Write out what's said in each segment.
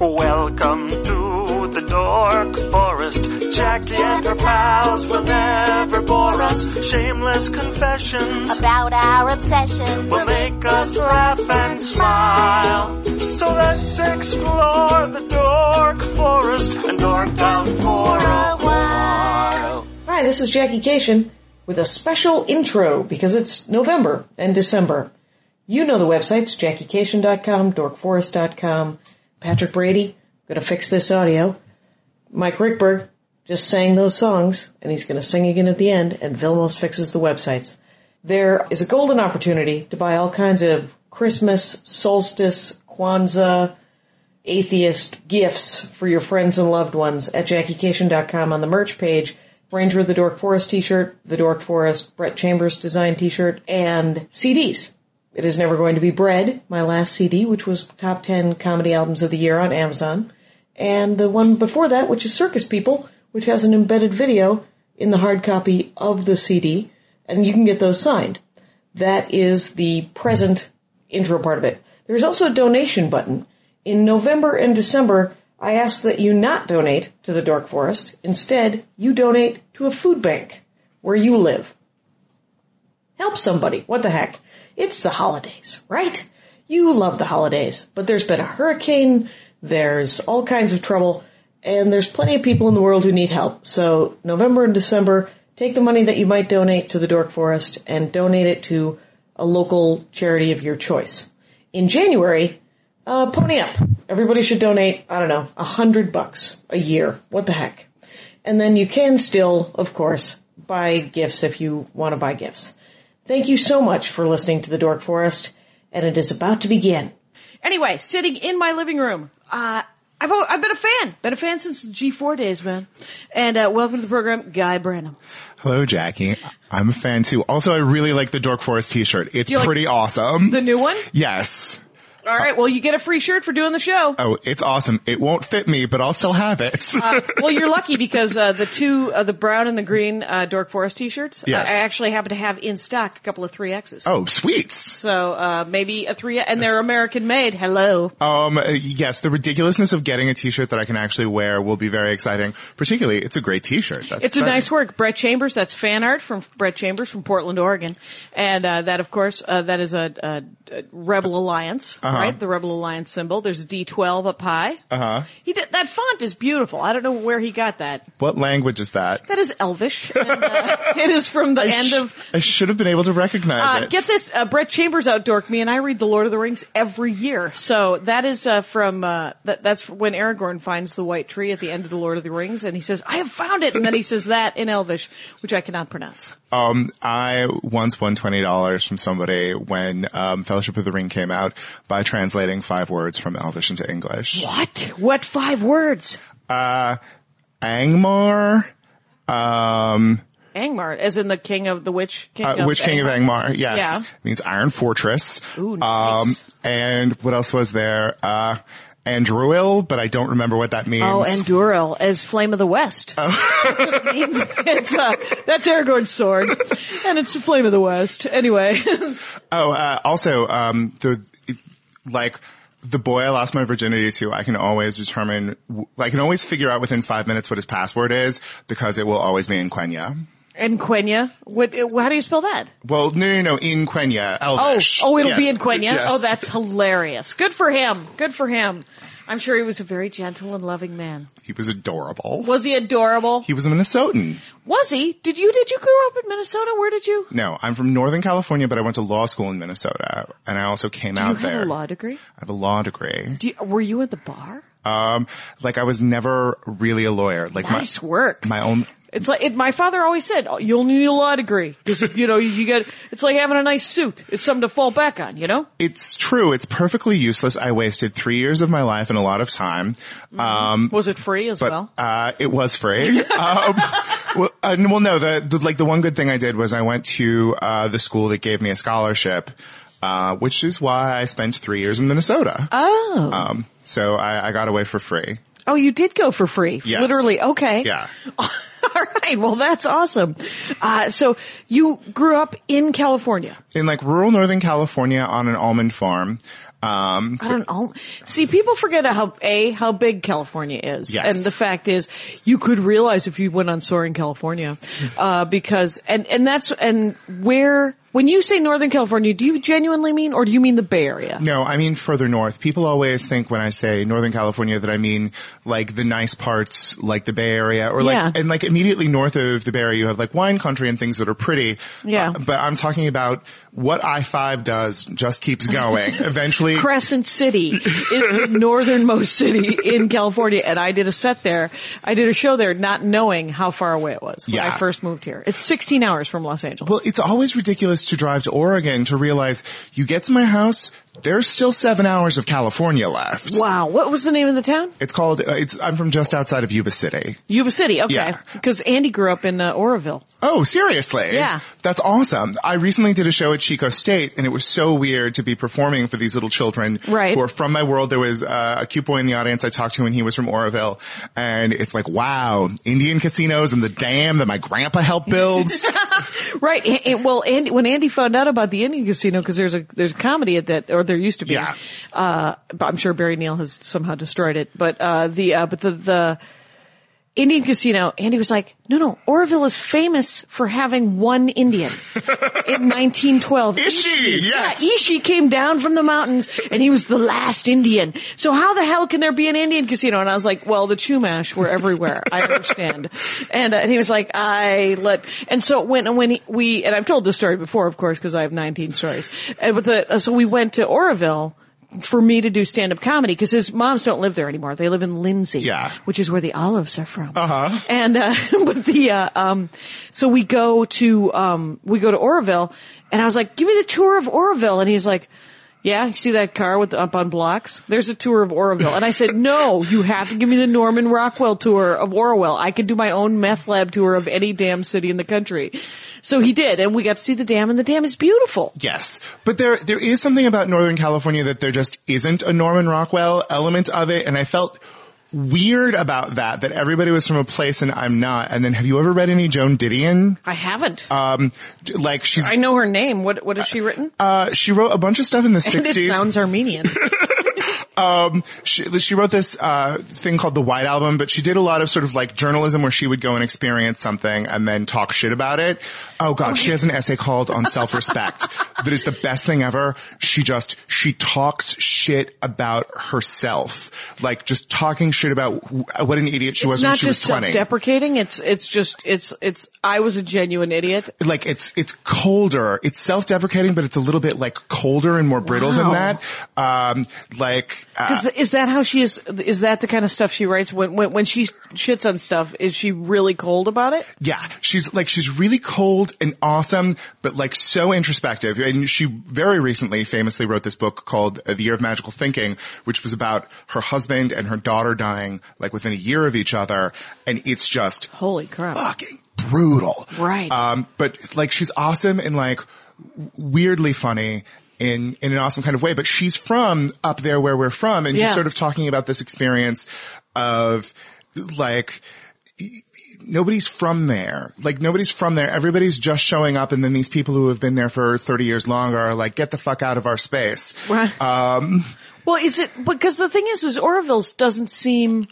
Welcome to the Dork Forest. Jackie and her pals will never bore us. Shameless confessions about our obsession. will make us laugh and smile. So let's explore the Dork Forest and dork out for a while. Hi, this is Jackie Kashian with a special intro because it's November and December. You know the websites, jackiekashian.com, dorkforest.com. Patrick Brady, gonna fix this audio. Mike Rickberg just sang those songs, and he's gonna sing again at the end, and Vilmos fixes the websites. There is a golden opportunity to buy all kinds of Christmas, solstice, Kwanzaa, atheist gifts for your friends and loved ones at jackiekashian.com on the merch page. Ranger of the Dork Forest t-shirt, the Dork Forest Brett Chambers design t-shirt, and CDs. It is never going to be Bread, my last CD, which was top 10 comedy albums of the year on Amazon. And the one before that, which is Circus People, which has an embedded video in the hard copy of the CD, and you can get those signed. That is the present intro part of it. There's also a donation button. In November and December, I ask that you not donate to the Dork Forest. Instead, you donate to a food bank where you live. Help somebody. What the heck? It's the holidays, right? You love the holidays, but there's been a hurricane, there's all kinds of trouble, and there's plenty of people in the world who need help. So November and December, take the money that you might donate to the Dork Forest and donate it to a local charity of your choice. In January, uh, pony up. Everybody should donate, I don't know, a hundred bucks a year. What the heck? And then you can still, of course, buy gifts if you want to buy gifts. Thank you so much for listening to the Dork Forest, and it is about to begin. Anyway, sitting in my living room, uh, I've I've been a fan, been a fan since the G4 days, man. And uh, welcome to the program, Guy Branum. Hello, Jackie. I'm a fan too. Also, I really like the Dork Forest t-shirt. It's You like pretty awesome. The new one? yes. All right, well, you get a free shirt for doing the show. Oh, it's awesome. It won't fit me, but I'll still have it. Uh, well, you're lucky because uh, the two, uh, the brown and the green uh, Dork Forest T-shirts, Yes. I actually happen to have in stock a couple of three X's. oh, sweet. So uh, maybe a three, and they're American made. Hello. Um, uh, yes, the ridiculousness of getting a t-shirt that I can actually wear will be very exciting. Particularly, it's a great t-shirt. That's It's a nice work. Brett Chambers, that's fan art from Brett Chambers from Portland, Oregon. And uh, that, of course, uh, that is a, a, a Rebel Alliance, Uh-huh. Right? The Rebel Alliance symbol. There's a D12 up high. Uh-huh. He did, that font is beautiful. I don't know where he got that. What language is that? That is Elvish. And, uh, it is from the I end sh- of I should have been able to recognize Uh, it. get this, uh, Brett Chambers outdorked me, and I read The Lord of the Rings every year. So that is uh, from uh, that, that's when Aragorn finds the white tree at the end of The Lord of the Rings, and he says, "I have found it," and then he says that in Elvish, which I cannot pronounce. Um, I once won twenty dollars from somebody when um, Fellowship of the Ring came out by translating five words from Elvish into English. What? What five words? Uh, Angmar, um, Angmar, as in the king of the witch king. uh, of which king of Angmar? Yes, Yeah. It means Iron Fortress. Ooh, nice. Um, and what else was there? Uh, Andúril, but I don't remember what that means. Oh, and Duril as Flame of the West. it means it's uh, that's Aragorn's sword, and it's the Flame of the West. Anyway, Oh, uh, also, um, the, like, the boy I lost my virginity to, I can always determine, I can always figure out within five minutes what his password is because it will always be in Quenya. In Quenya. What? How do you spell that? Well, no, no, no, in Quenya, Oh, Elvish. oh, it'll Yes. be in Quenya. Yes. Oh, that's hilarious. Good for him. Good for him. I'm sure he was a very gentle and loving man. He was adorable. Was he adorable? He was a Minnesotan. Was he? Did you? Did you grow up in Minnesota? Where did you? No, I'm from Northern California, but I went to law school in Minnesota, and I also came Do you out have there. a law degree? I have a law degree. Do you, were you at the bar? Um, like I was never really a lawyer. Like Nice my, work. my own, It's like it, my father always said, oh, "You'll need a law degree because you know you get. It's like having a nice suit. It's something to fall back on. You know." It's true. It's perfectly useless. I wasted three years of my life and a lot of time. Um, Was it free as but well? uh, it was free. um, well, uh, well, no. The, the like the one good thing I did was I went to uh, the school that gave me a scholarship, uh, which is why I spent three years in Minnesota. oh, Um, so I, I got away for free. oh, you did go for free, Yes. literally. Okay. Yeah. All right. Well, that's awesome. Uh, so you grew up in California. in like rural Northern California on an almond farm. Um, I don't know. See, people forget how a how big California is, Yes. and the fact is, you could realize if you went on Soaring California, uh, because and and that's and where when you say Northern California, do you genuinely mean, or do you mean the Bay Area? No, I mean further north. People always think when I say Northern California that I mean like the nice parts, like the Bay Area, or like Yeah. and like immediately north of the Bay Area, you have like wine country and things that are pretty. Yeah. Uh, but I'm talking about what I five does. Just keeps going. Eventually, Crescent City is the northernmost city in California, and I did a set there. I did a show there, not knowing how far away it was when Yeah. I first moved here. It's 16 hours from Los Angeles. Well, it's always ridiculous to drive to Oregon to realize you get to my house, there's still seven hours of California left. wow, what was the name of the town? It's called, uh, it's, I'm from just outside of Yuba City. Yuba City. Okay, Yeah. because Andy grew up in uh, Oroville. Oh, seriously? Yeah. That's awesome. I recently did a show at Chico State and it was so weird to be performing for these little children Right. who are from my world. There was uh, a cute boy in the audience I talked to and he was from Oroville and it's like, wow, Indian casinos and the dam that my grandpa helped build. Right. And, and- well, Andy, when Andy found out about the Indian Casino, because there's a there's a comedy at that, or there used to be. Yeah. Uh, but I'm sure Barry Neal has somehow destroyed it. But uh, the uh, but the the Indian Casino, Andy was like, no, no, Oroville is famous for having one Indian in 1912. Ishi, yes. Yeah, Ishi came down from the mountains and he was the last Indian. So how the hell can there be an Indian casino? And I was like, well, the Chumash were everywhere. I understand. And, uh, and he was like, I let, and so when, when he, we, and I've told this story before, of course, because I have 19 stories. And with the, uh, so we went to Oroville for me to do stand-up comedy because his moms don't live there anymore. They live in Lindsay, Yeah. which is where the olives are from. Uh-huh. And, uh, but the, uh, um, so we go to, um, we go to Oroville and I was like, give me the tour of Oroville. And he's like, yeah, you see that car with the up on blocks? There's a tour of Oroville. And I said, no, you have to give me the Norman Rockwell tour of Oroville. I can do my own meth lab tour of any damn city in the country. So he did, and we got to see the dam, and the dam is beautiful. Yes. But there, there is something about Northern California that there just isn't a Norman Rockwell element of it. And I felt weird about that, that everybody was from a place and I'm not. And then have you ever read any Joan Didion? I haven't. Um, like she's, I know her name. What what has she written? uh, she wrote a bunch of stuff in the and 60s. sounds Armenian. um, she, she wrote this uh, thing called the White Album, but she did a lot of sort of like journalism where she would go and experience something and then talk shit about it. Oh god, she has an essay called On Self-Respect that is the best thing ever. She just she talks shit about herself, like just talking shit about wh- what an idiot she was when she was twenty. self-deprecating. It's it's just it's it's. I was a genuine idiot. like it's it's colder. It's self-deprecating, but it's a little bit like colder and more brittle than that. Um, like uh, Is, is that how she is? Is that the kind of stuff she writes when when when she shits on stuff? Is she really cold about it? Yeah, she's like she's really cold and awesome, but like so introspective. And she very recently famously wrote this book called uh, The Year of Magical Thinking, which was about her husband and her daughter dying like within a year of each other, and it's just Holy crap! fucking brutal. Right. Um, but like she's awesome and like weirdly funny. In, in an awesome kind of way, but she's from up there where we're from and Yeah. just sort of talking about this experience of like, nobody's from there. Like nobody's from there. Everybody's just showing up and then these people who have been there for 30 years longer are like, get the fuck out of our space. Right. Um, Well, is it because the thing is, is Oroville doesn't seem.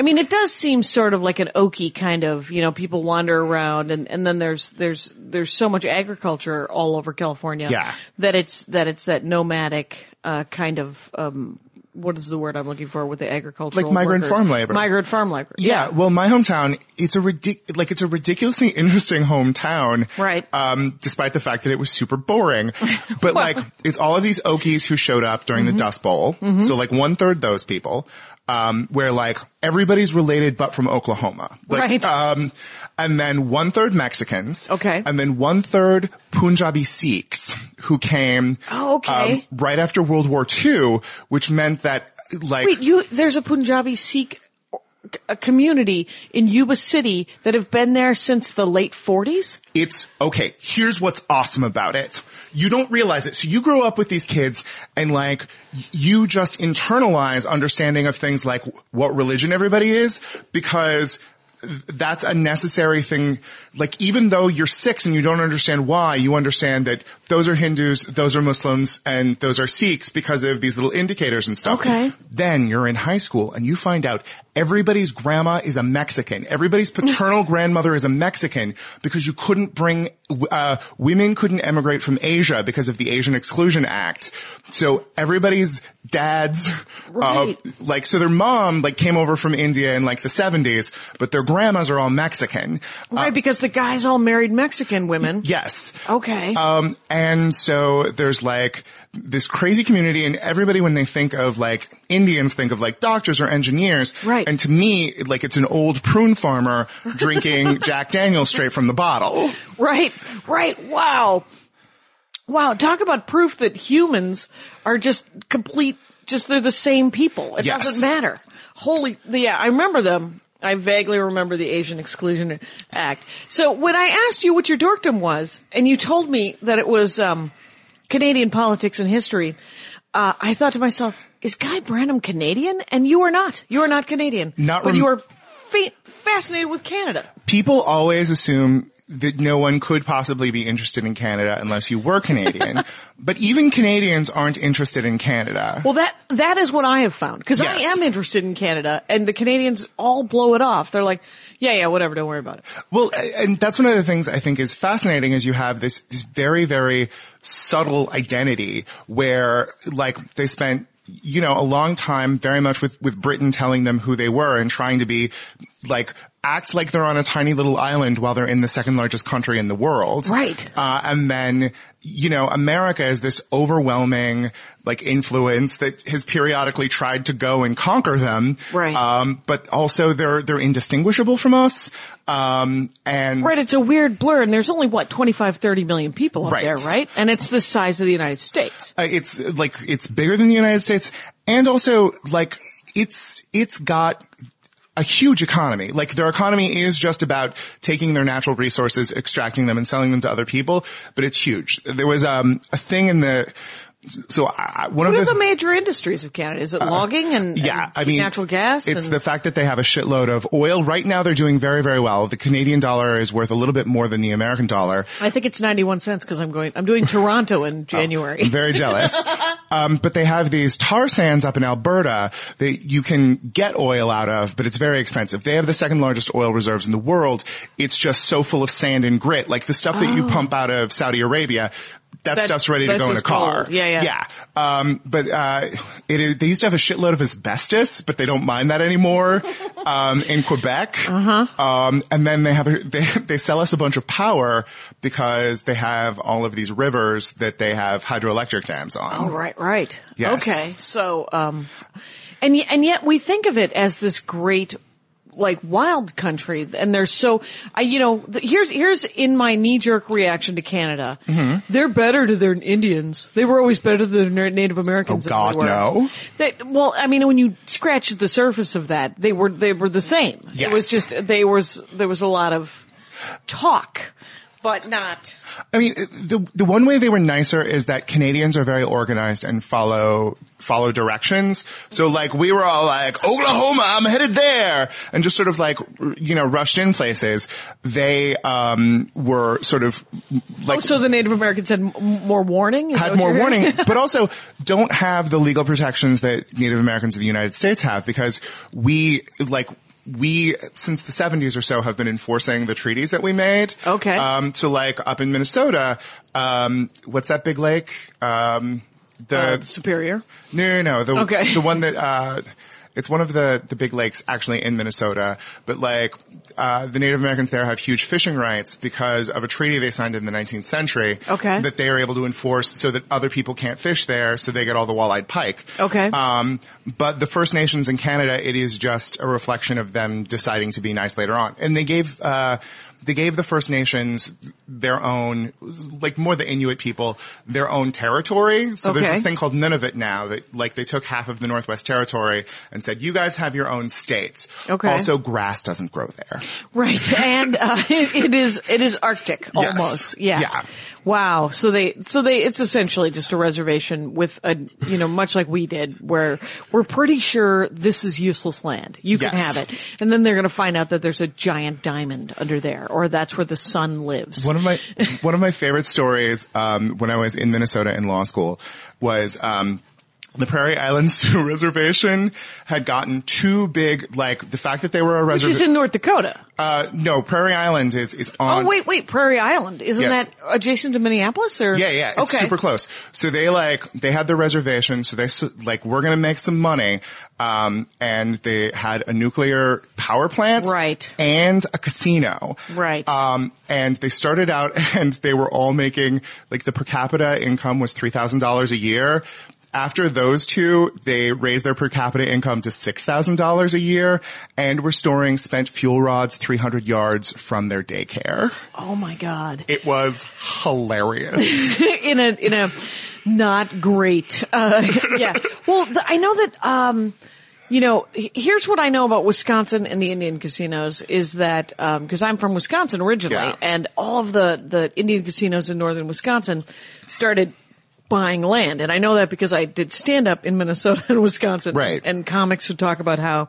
I mean, it does seem sort of like an Okie kind of, you know, people wander around and, and then there's, there's, there's so much agriculture all over California. Yeah. That it's, that it's that nomadic, uh, kind of, um, what is the word I'm looking for with the agricultural Like migrant workers? farm labor. Migrant farm labor. Yeah, well, my hometown, it's a ridic- like it's a ridiculously interesting hometown. Right. Um, despite the fact that it was super boring. But like, it's all of these Okies who showed up during Mm-hmm. the Dust Bowl. So like one third those people. Um, where like everybody's related but from Oklahoma. Like, Right. Um, and then one third Mexicans. Okay. And then one third Punjabi Sikhs who came. Oh, okay. um, right after World War II, which meant that like. Wait, you, there's a Punjabi Sikh a community in Yuba City that have been there since the late 40s? it's okay. Here's what's awesome about it. You don't realize it. So you grow up with these kids and like you just internalize understanding of things like what religion everybody is because that's a necessary thing. Like even though you're six and you don't understand why, you understand that those are Hindus, those are Muslims, and those are Sikhs because of these little indicators and stuff. Okay. Then you're in high school and you find out everybody's grandma is a Mexican. Everybody's paternal grandmother is a Mexican because you couldn't bring, uh, women couldn't emigrate from Asia because of the Asian Exclusion Act. So everybody's dads, Right. uh, like, so their mom, like, came over from India in like the 70s, but their grandmas are all Mexican. Right, because the guys all married Mexican women. Yes. Okay. Um, and so there's like this crazy community and everybody when they think of like Indians think of like doctors or engineers. Right. And to me, like it's an old prune farmer drinking Jack Daniels straight from the bottle. Right, right. Wow. Wow. Talk about proof that humans are just complete, just they're the same people. It Yes. doesn't matter. Holy, yeah, I remember them. I vaguely remember the Asian Exclusion Act. So when I asked you what your dorkdom was, and you told me that it was, um, Canadian politics and history, uh, I thought to myself, is Guy Branum Canadian? And you are not. You are not Canadian. Not but you are fa- fascinated with Canada. People always assume that no one could possibly be interested in Canada unless you were Canadian. but even Canadians aren't interested in Canada. Well, that that is what I have found because Yes. I am interested in Canada, and the Canadians all blow it off. They're like, "Yeah, yeah, whatever, don't worry about it." Well, and that's one of the things I think is fascinating is you have this, this very, very subtle identity where like they spent, you know, a long time very much with, with Britain telling them who they were and trying to be like, act like they're on a tiny little island while they're in the second largest country in the world. Right. Uh, and then, you know, America is this overwhelming, like, influence that has periodically tried to go and conquer them. Right. Um, but also they're, they're indistinguishable from us. Um, and. Right, it's a weird blur, and there's only what 25, 30 million people up Right. there, right? And it's the size of the United States. Uh, it's like it's bigger than the United States, and also like it's it's got a huge economy. Like their economy is just about taking their natural resources, extracting them, and selling them to other people. But it's huge. There was um, a thing in the so I, one What of are the the major industries of Canada? Is it logging and, yeah, and I mean, natural gas? It's and, the fact that they have a shitload of oil. Right now, they're doing very, very well. The Canadian dollar is worth a little bit more than the American dollar. I think it's ninety one cents because I'm going. I'm doing Toronto in January. I'm very jealous. um, but they have these tar sands up in Alberta that you can get oil out of, but it's very expensive. They have the second largest oil reserves in the world. It's just so full of sand and grit. Like the stuff that you pump out of Saudi Arabia, that, That- stuff's ready to go in a car. gold. Yeah, yeah. Yeah. Um, but, uh, it is, they used to have a shitload of asbestos, but they don't mind that anymore, um, in Quebec. Uh-huh. Um, and then they have, a, they, they sell us a bunch of power because they have all of these rivers that they have hydroelectric dams on. Oh, right, right. Yes. Okay, so um, and and yet we think of it as this great like wild country, and they're so I you know here's here's in my knee jerk reaction to Canada, Mm-hmm. they're better to their Indians. They were always better than their Native Americans. Oh, God, they no. They, well, I mean, when you scratch the surface of that, they were they were the same. It was just they was there was a lot of talk, but not. I mean, the the one way they were nicer is that Canadians are very organized and follow follow directions. So like we were all like Oklahoma, I'm headed there, and just sort of like you know rushed in places. They um were sort of like Oh, so the Native Americans had more warning. Had more warning, but also don't have the legal protections that Native Americans of the United States have because we like we since the 70s or so have been enforcing the treaties that we made. Okay. Um so like up in Minnesota, um what's that big lake? Um the Uh, superior. no, no, no. The, Okay. the one that, uh, it's one of the, the big lakes actually in Minnesota, but like, uh, the Native Americans there have huge fishing rights because of a treaty they signed in the 19th century. Okay. That they are able to enforce so that other people can't fish there, so they get all the walleyed pike. Okay. Um, but the First Nations in Canada, it is just a reflection of them deciding to be nice later on. And they gave, uh, they gave the First Nations their own, like more the Inuit people, their own territory. So there's this thing called Nunavut now that like they took half of the Northwest Territory and said, you guys have your own states. Okay. Also grass doesn't grow there. Right, and uh, it, it is it is Arctic Yes. almost. Yeah. Yeah. Wow. So they so they it's essentially just a reservation with a you know much like we did where we're pretty sure this is useless land. You can Yes. have it, and then they're going to find out that there's a giant diamond under there or that's where the sun lives. One of my one of my favorite stories um, when I was in Minnesota in law school was um, the Prairie Island Sioux Reservation had gotten too big. Like the fact that they were a reservation. Which is in North Dakota. Uh, no, Prairie Island is is on. oh wait, wait, Prairie Island. Isn't Yes. that adjacent to Minneapolis or? Yeah, yeah, it's okay. super close. So they like, they had the reservation, so they, like, we're gonna make some money, um, and they had a nuclear power plant. Right. And a casino. Right. Um, and they started out and they were all making, like, the per capita income was $3,000 a year. After those two, they raised their per capita income to $6,000 a year and were storing spent fuel rods 300 yards from their daycare. Oh my God. It was hilarious. in a in a not great uh yeah well th- i know that um you know here's what i know about wisconsin and the indian casinos is that um because i'm from wisconsin originally Yeah. and all of the the indian casinos in northern wisconsin started buying land and i know that because i did stand up in minnesota and wisconsin Right. and comics would talk about how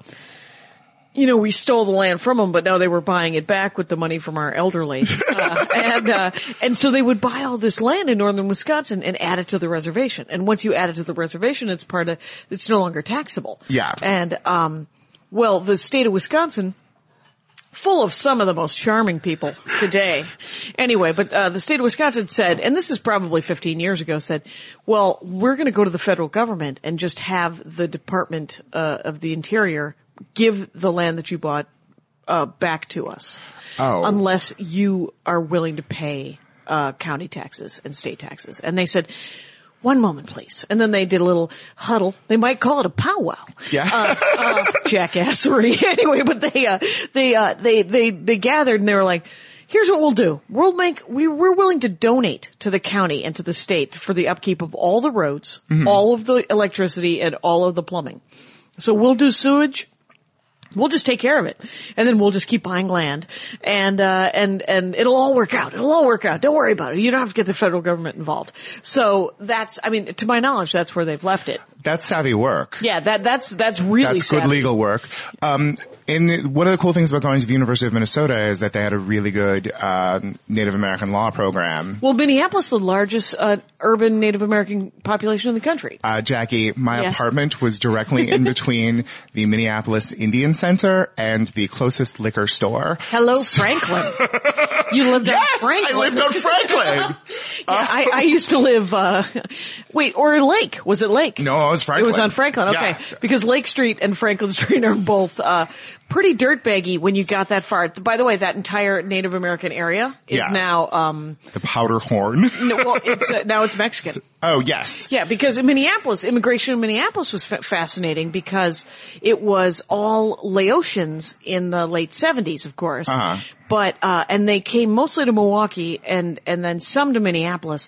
you know, we stole the land from them, but now they were buying it back with the money from our elderly. Uh, and, uh, and so they would buy all this land in northern Wisconsin and add it to the reservation. And once you add it to the reservation, it's part of, it's no longer taxable. Yeah. And, um, well, the state of Wisconsin, full of some of the most charming people today. Anyway, but uh, the state of Wisconsin said, and this is probably 15 years ago, said, well, we're going to go to the federal government and just have the Department uh, of the Interior give the land that you bought uh, back to us, Oh. unless you are willing to pay uh, county taxes and state taxes. And they said. One moment, please. And then they did a little huddle. They might call it a powwow Yeah. uh, jackassery anyway, but they, uh, they, uh, they, they, they gathered and they were like, here's what we'll do. We'll make, we, we're willing to donate to the county and to the state for the upkeep of all the roads, all of the electricity and all of the plumbing. So we'll do sewage. We'll just take care of it, and then we'll just keep buying land, and uh, and and it'll all work out. It'll all work out. Don't worry about it. You don't have to get the federal government involved. So that's, I mean, to my knowledge, that's where they've left it. That's savvy work. Yeah, that that's that's really That's good legal work. Um, in the, one of the cool things about going to the University of Minnesota is that they had a really good um, Native American law program. Well, Minneapolis, the largest uh, urban Native American population in the country. Uh, Jackie, my Yes. apartment was directly in between the Minneapolis Indian Center and the closest liquor store. Hello, Franklin. you lived on Franklin. I lived on Franklin. Yeah, I, I used to live. Uh, wait, or Lake? Was it Lake? no, I was Franklin. It was on Franklin. Okay, Yeah. because Lake Street and Franklin Street are both uh, pretty dirtbaggy when you got that far. By the way, that entire Native American area is Yeah. now. Um, The Powderhorn. no, well, it's uh, now it's Mexican. oh, yes. Yeah, because in Minneapolis, immigration in Minneapolis was fa- fascinating because it was all Laotians in the late seventies, of course. Uh-huh. But uh, and they came mostly to Milwaukee and and then some to Minneapolis,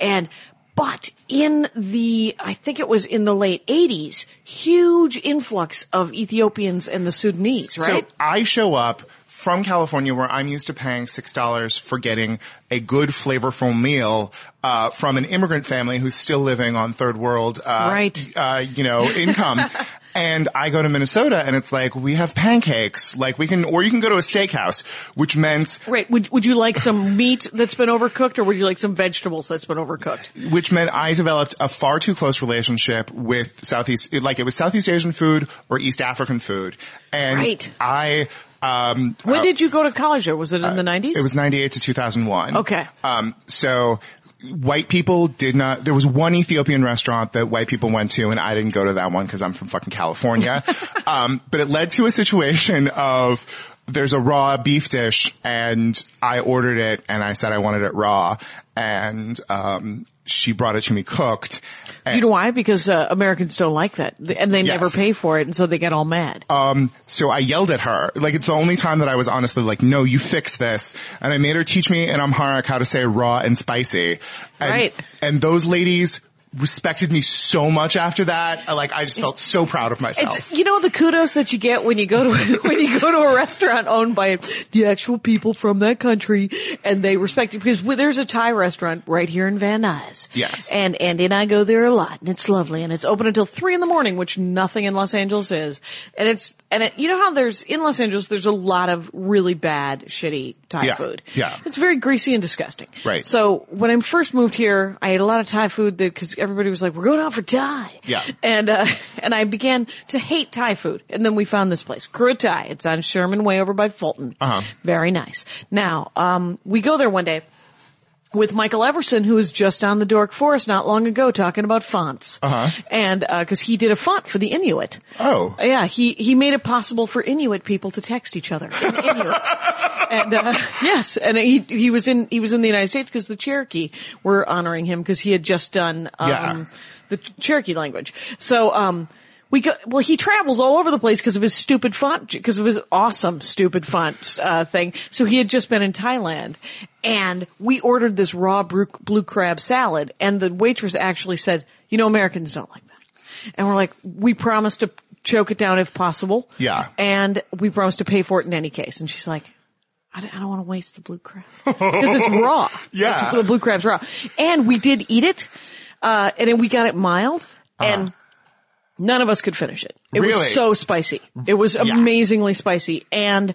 and but in the I think it was in the late eighties, huge influx of Ethiopians and the Sudanese, right? So I show up from California where I'm used to paying $6 for getting a good flavorful meal, uh, from an immigrant family who's still living on third world, uh, Right. uh, you know, income. and I go to Minnesota and it's like, we have pancakes, like we can, or you can go to a steakhouse, which meant, Right. Would Would you like some meat that's been overcooked, or would you like some vegetables that's been overcooked? which meant I developed a far too close relationship with Southeast, like it was Southeast Asian food or East African food. And Right. I, um, When uh, did you go to college? There was it in the nineties? It was 98 to 2001. Okay. Um, so white people did not, there was one Ethiopian restaurant that white people went to and I didn't go to that one because I'm from fucking California. um, but it led to a situation of there's a raw beef dish and I ordered it and I said I wanted it raw and, um, she brought it to me cooked. You know why? Because uh, Americans don't like that, and they never pay for it, and so they get all mad. Um, so I yelled at her. Like it's the only time that I was honestly like, no, you fix this. And I made her teach me in Amharic how to say raw and spicy. And, Right. And those ladies respected me so much after that. Like I just felt so proud of myself. It's you know the kudos that you get when you go to when you go to a restaurant owned by the actual people from that country and they respect you because there's a Thai restaurant right here in Van Nuys. Yes. And Andy and I go there a lot and it's lovely and it's open until three in the morning, which nothing in Los Angeles is. And it's and it, you know how there's in Los Angeles there's a lot of really bad shitty Thai Yeah. food. Yeah. It's very greasy and disgusting. Right. So when I first moved here, I ate a lot of Thai food because everybody was like, "We're going out for Thai." Yeah. And uh, and I began to hate Thai food, and then we found this place, Krua Thai. It's on Sherman Way over by Fulton. Uh-huh. Very nice. Now, um, we go there one day with Michael Everson, who was just on the Dork Forest not long ago talking about fonts. Uh-huh. And, uh 'cause cause he did a font for the Inuit. Oh. Yeah, he, he made it possible for Inuit people to text each other in Inuit. and, uh, yes, and he, he was in, he was in the United States because the Cherokee were honoring him because he had just done, um, Yeah. the Cherokee language. So, um, we go, well, he travels all over the place because of his stupid font, because of his awesome stupid font, uh, thing. So he had just been in Thailand and we ordered this raw blue, blue crab salad and the waitress actually said, you know, Americans don't like that. And we're like, we promise to choke it down if possible. Yeah. And we promise to pay for it in any case. And she's like, I don't, I don't want to waste the blue crab because it's raw. Yeah. It's- the blue crab's raw. And we did eat it, uh, and then we got it mild, and none of us could finish it. It Really? was so spicy. It was Yeah. amazingly spicy, and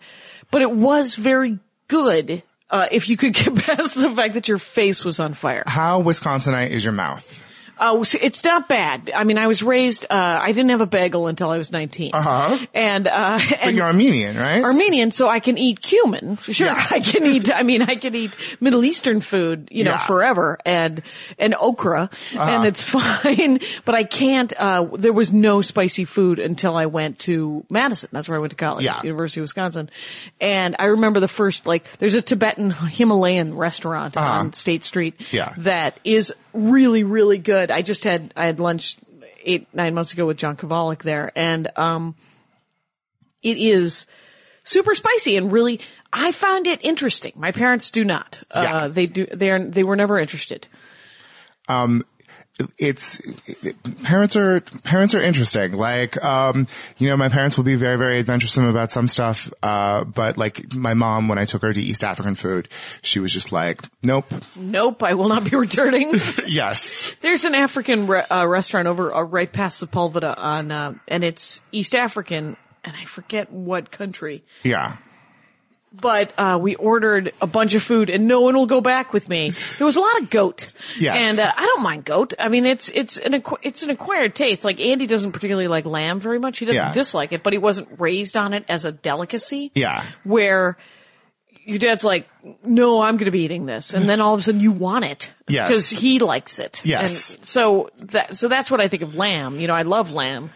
but it was very good. Uh, if you could get past the fact that your face was on fire. How Wisconsinite is your mouth? So it's not bad. I mean, I was raised, uh, I didn't have a bagel until I was 19. Uh-huh. And, uh, But you're Armenian, right? Armenian, so I can eat cumin. Sure, Yeah. I can eat. I mean, I can eat Middle Eastern food, you know, Yeah. forever, and and okra, and it's fine. But I can't. Uh, there was no spicy food until I went to Madison. That's where I went to college, Yeah. University of Wisconsin. And I remember the first like, there's a Tibetan Himalayan restaurant on State Street Yeah. that is really really good. I just had I had lunch eight nine months ago with John Kovalic there, and um it is super spicy and really I found it interesting. My parents do not. Yeah. Uh they do they are they were never interested. It's parents are parents are interesting. Like, um, you know, my parents will be very, very adventuresome about some stuff. Uh, but like my mom, when I took her to East African food, she was just like, nope. Nope, I will not be returning. Yes. There's an African re- uh, restaurant over uh, right past Sepulveda on uh, and it's East African and I forget what country. Yeah. But uh, we ordered a bunch of food and no one will go back with me. There was a lot of goat. Yes. And uh, I don't mind goat. I mean, it's it's an acqu- it's an acquired taste. Like Andy doesn't particularly like lamb very much. He doesn't Yeah. dislike it, but he wasn't raised on it as a delicacy. Yeah. Where your dad's like, no, I'm going to be eating this, and then all of a sudden you want it Yes. because he likes it. Yes. And so that so that's what I think of lamb. You know, I love lamb.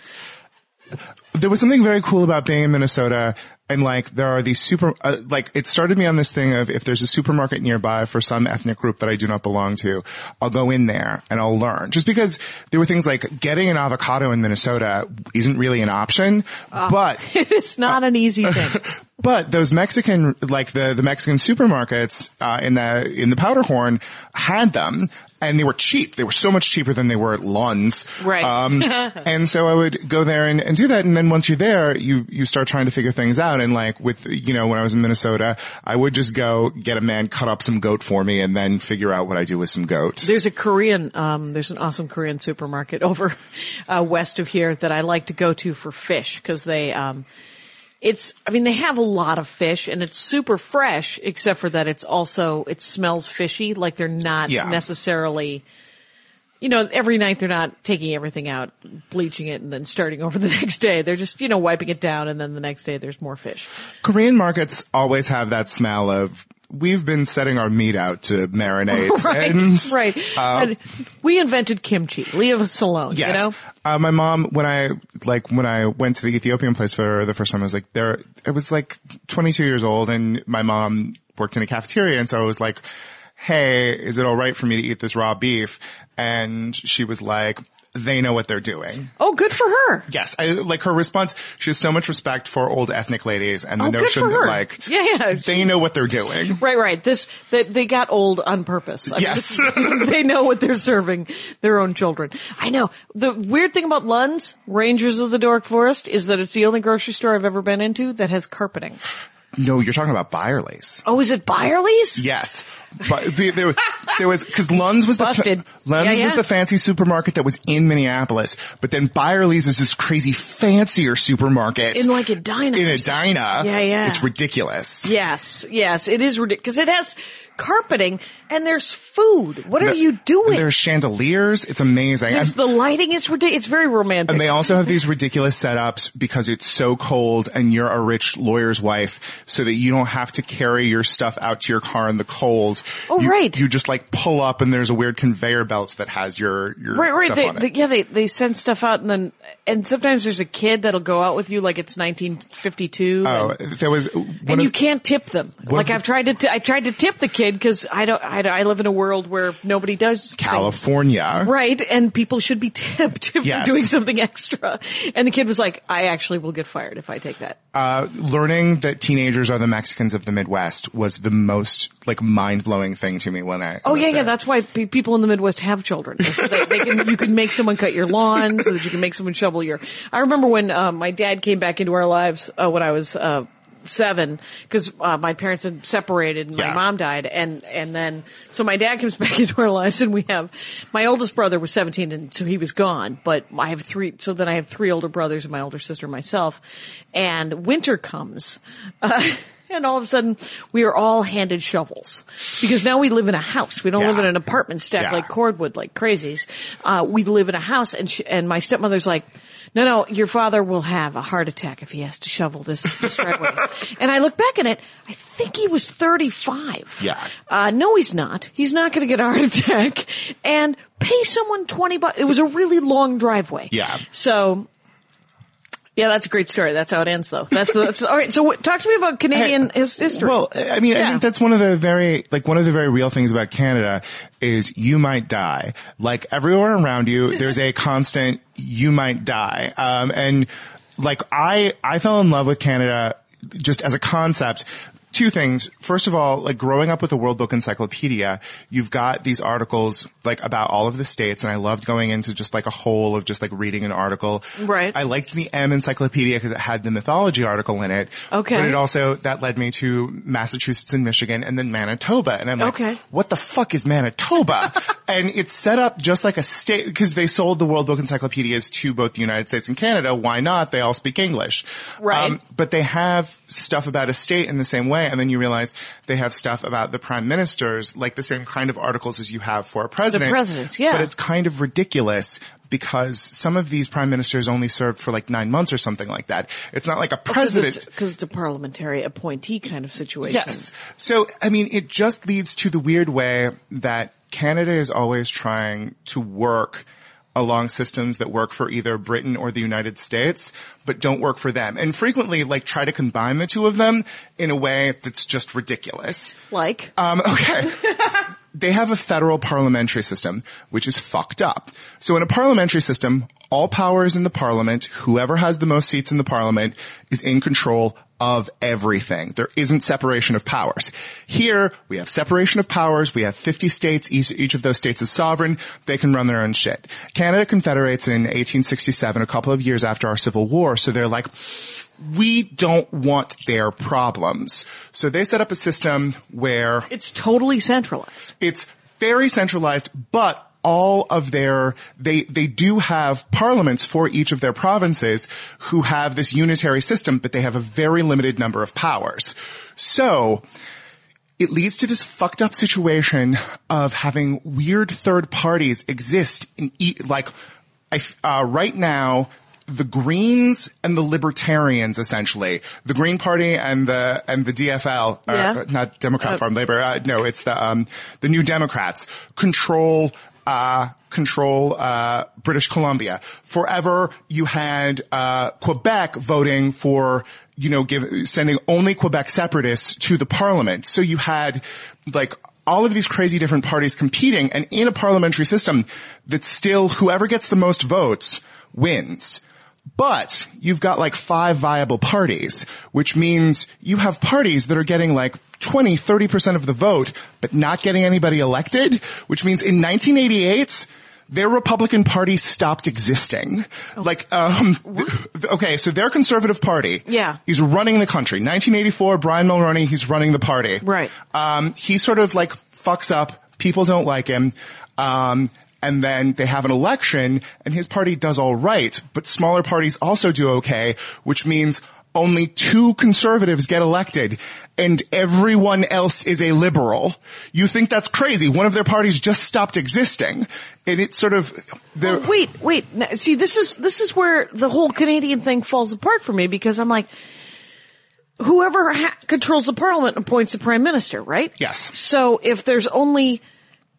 There was something very cool about being in Minnesota and like there are these super uh, like it started me on this thing of if there's a supermarket nearby for some ethnic group that I do not belong to, I'll go in there and I'll learn. Just because there were things like getting an avocado in Minnesota isn't really an option, but It is not an easy thing. but those Mexican, like the, the Mexican supermarkets, uh, in the, in the Powderhorn had them and they were cheap. They were so much cheaper than they were at Lund's. Right. Um, and so I would go there and, and do that. And then once you're there, you, you start trying to figure things out. And like with, you know, when I was in Minnesota, I would just go get a man cut up some goat for me and then figure out what I do with some goat. There's a Korean, um, there's an awesome Korean supermarket over uh, west of here that I like to go to for fish because they, um, it's, I mean, they have a lot of fish and it's super fresh, except for that it's also, it smells fishy, like they're not Yeah. necessarily, you know, every night they're not taking everything out, bleaching it and then starting over the next day. They're just, you know, wiping it down and then the next day there's more fish. Korean markets always have that smell of, we've been setting our meat out to marinate. right, and, right. uh, And we invented kimchi. Leave us alone, Yes. you know? Uh, my mom, when I, like, when I went to the Ethiopian place for the first time, I was like, there, I was like 22 years old and my mom worked in a cafeteria. And so I was like, Hey, is it all right for me to eat this raw beef? And she was like, they know what they're doing. Oh, good for her. Yes, I like her response. She has so much respect for old ethnic ladies and the Oh, notion that like Yeah, yeah. they know what they're doing. Right, right. This that they got old on purpose. I mean, Yes. they know what they're serving their own children. I know. The weird thing about Lund's Rangers of the Dork Forest is that it's the only grocery store I've ever been into that has carpeting. No, you're talking about Byerly's. Oh, is it Byerly's? Yes, but the, there, there was because Lund's was the Lund's Yeah, yeah. was the fancy supermarket that was in Minneapolis, but then Byerly's is this crazy fancier supermarket In like a diner. In a diner, Yeah, yeah. It's ridiculous. Yes, yes, it is ridiculous. It has carpeting and there's food. What are you doing? There's chandeliers. It's amazing. There's the lighting is ridiculous. It's very romantic. And they also have these ridiculous setups because it's so cold and you're a rich lawyer's wife so that you don't have to carry your stuff out to your car in the cold. Oh, you, right. You just like pull up and there's a weird conveyor belt that has your, your Right, right. stuff They, on it. they- yeah, they they send stuff out, and then and sometimes there's a kid that'll go out with you like it's 1952. oh, and, there was one and of- you can't tip them. Like I've tried to, t- I tried to tip the kid because I don't, I, I live in a world where nobody does things. California. Right, and people should be tipped if Yes. they're doing something extra. And the kid was like, "I actually will get fired if I take that." Uh, learning that teenagers are the Mexicans of the Midwest was the most like mind blowing thing to me when I. Oh yeah, yeah. That's why pe- people in the Midwest have children. So that they can, you can make someone cut your lawn, so that you can make someone shovel your. I remember when uh, my dad came back into our lives uh, when I was uh, seven, because uh, my parents had separated and my Yeah. mom died, and and then so my dad comes back into our lives, and we have my oldest brother was seventeen, and so he was gone. But I have three. So then I have three older brothers and my older sister, and myself, and winter comes. Uh, And all of a sudden, we are all handed shovels because now we live in a house. We don't live in an apartment stacked Yeah. like cordwood, like crazies. Uh, we live in a house, and sh- and my stepmother's like, "No, no, your father will have a heart attack if he has to shovel this, this driveway." and I look back at it. I think he was thirty five. Yeah. Uh, no, he's not. He's not going to get a heart attack. And pay someone twenty bucks. It was a really long driveway. Yeah. So. Yeah, that's a great story. That's how it ends, though. That's that's all right. So, talk to me about Canadian his, history. Well, I mean, I think that's one of the very, like one of the very real things about Canada is you might die. Like everywhere around you, there's a constant, you might die. Um, and like I, I fell in love with Canada just as a concept. Two things. First of all, like growing up with the World Book Encyclopedia, you've got these articles like about all of the states and I loved going into just like a whole of just like reading an article. Right. I liked the M encyclopedia because it had the mythology article in it. Okay. But it also, that led me to Massachusetts and Michigan and then Manitoba. And I'm like, Okay. what the fuck is Manitoba? and it's set up just like a state, because they sold the World Book Encyclopedias to both the United States and Canada. Why not? They all speak English. Um, Right. but they have stuff about a state in the same way. And then you realize they have stuff about the prime ministers, like the same kind of articles as you have for a president. The presidents, yeah. But it's kind of ridiculous because some of these prime ministers only served for like nine months or something like that. It's not like a president. because it's a parliamentary appointee kind of situation. Yes. So, I mean, it just leads to the weird way that Canada is always trying to work along systems that work for either Britain or the United States, but don't work for them. And frequently, like, try to combine the two of them in a way that's just ridiculous. Like, Um, okay. they have a federal parliamentary system, which is fucked up. So in a parliamentary system, all power is in the parliament. Whoever has the most seats in the parliament is in control of everything. There isn't separation of powers. Here, we have separation of powers. We have 50 states. Each, each of those states is sovereign. They can run their own shit. Canada confederates in 1867, a couple of years after our Civil War. So they're like, we don't want their problems. So they set up a system where it's totally centralized. it's very centralized, but all of their, they, they do have parliaments for each of their provinces who have this unitary system, but they have a very limited number of powers. So, it leads to this fucked up situation of having weird third parties exist in e- like I uh, right now the Greens and the Libertarians essentially the Green Party and the and the DFL uh, not Democrat Farm Labor uh, no it's the um the New Democrats control uh, control uh, British Columbia. Forever, you had uh, Quebec voting for you know give sending only Quebec separatists to the Parliament. So you had like all of these crazy different parties competing and in a parliamentary system that still whoever gets the most votes wins. But you've got like five viable parties, which means you have parties that are getting like 20, 30% of the vote, but not getting anybody elected, which means in 1988, their Republican Party stopped existing. Like, um, okay, so their conservative party Yeah. is running the country. 1984, Brian Mulroney, he's running the party. Right. Um, he sort of like fucks up. People don't like him. Um, and then they have an election and his party does all right, but smaller parties also do okay, which means only two conservatives get elected and everyone else is a liberal. You think that's crazy. One of their parties just stopped existing. And it's sort of, they're- Oh, wait, wait. See, this is this is where the whole Canadian thing falls apart for me because I'm like, whoever ha- controls the parliament appoints the prime minister, right? Yes. So if there's only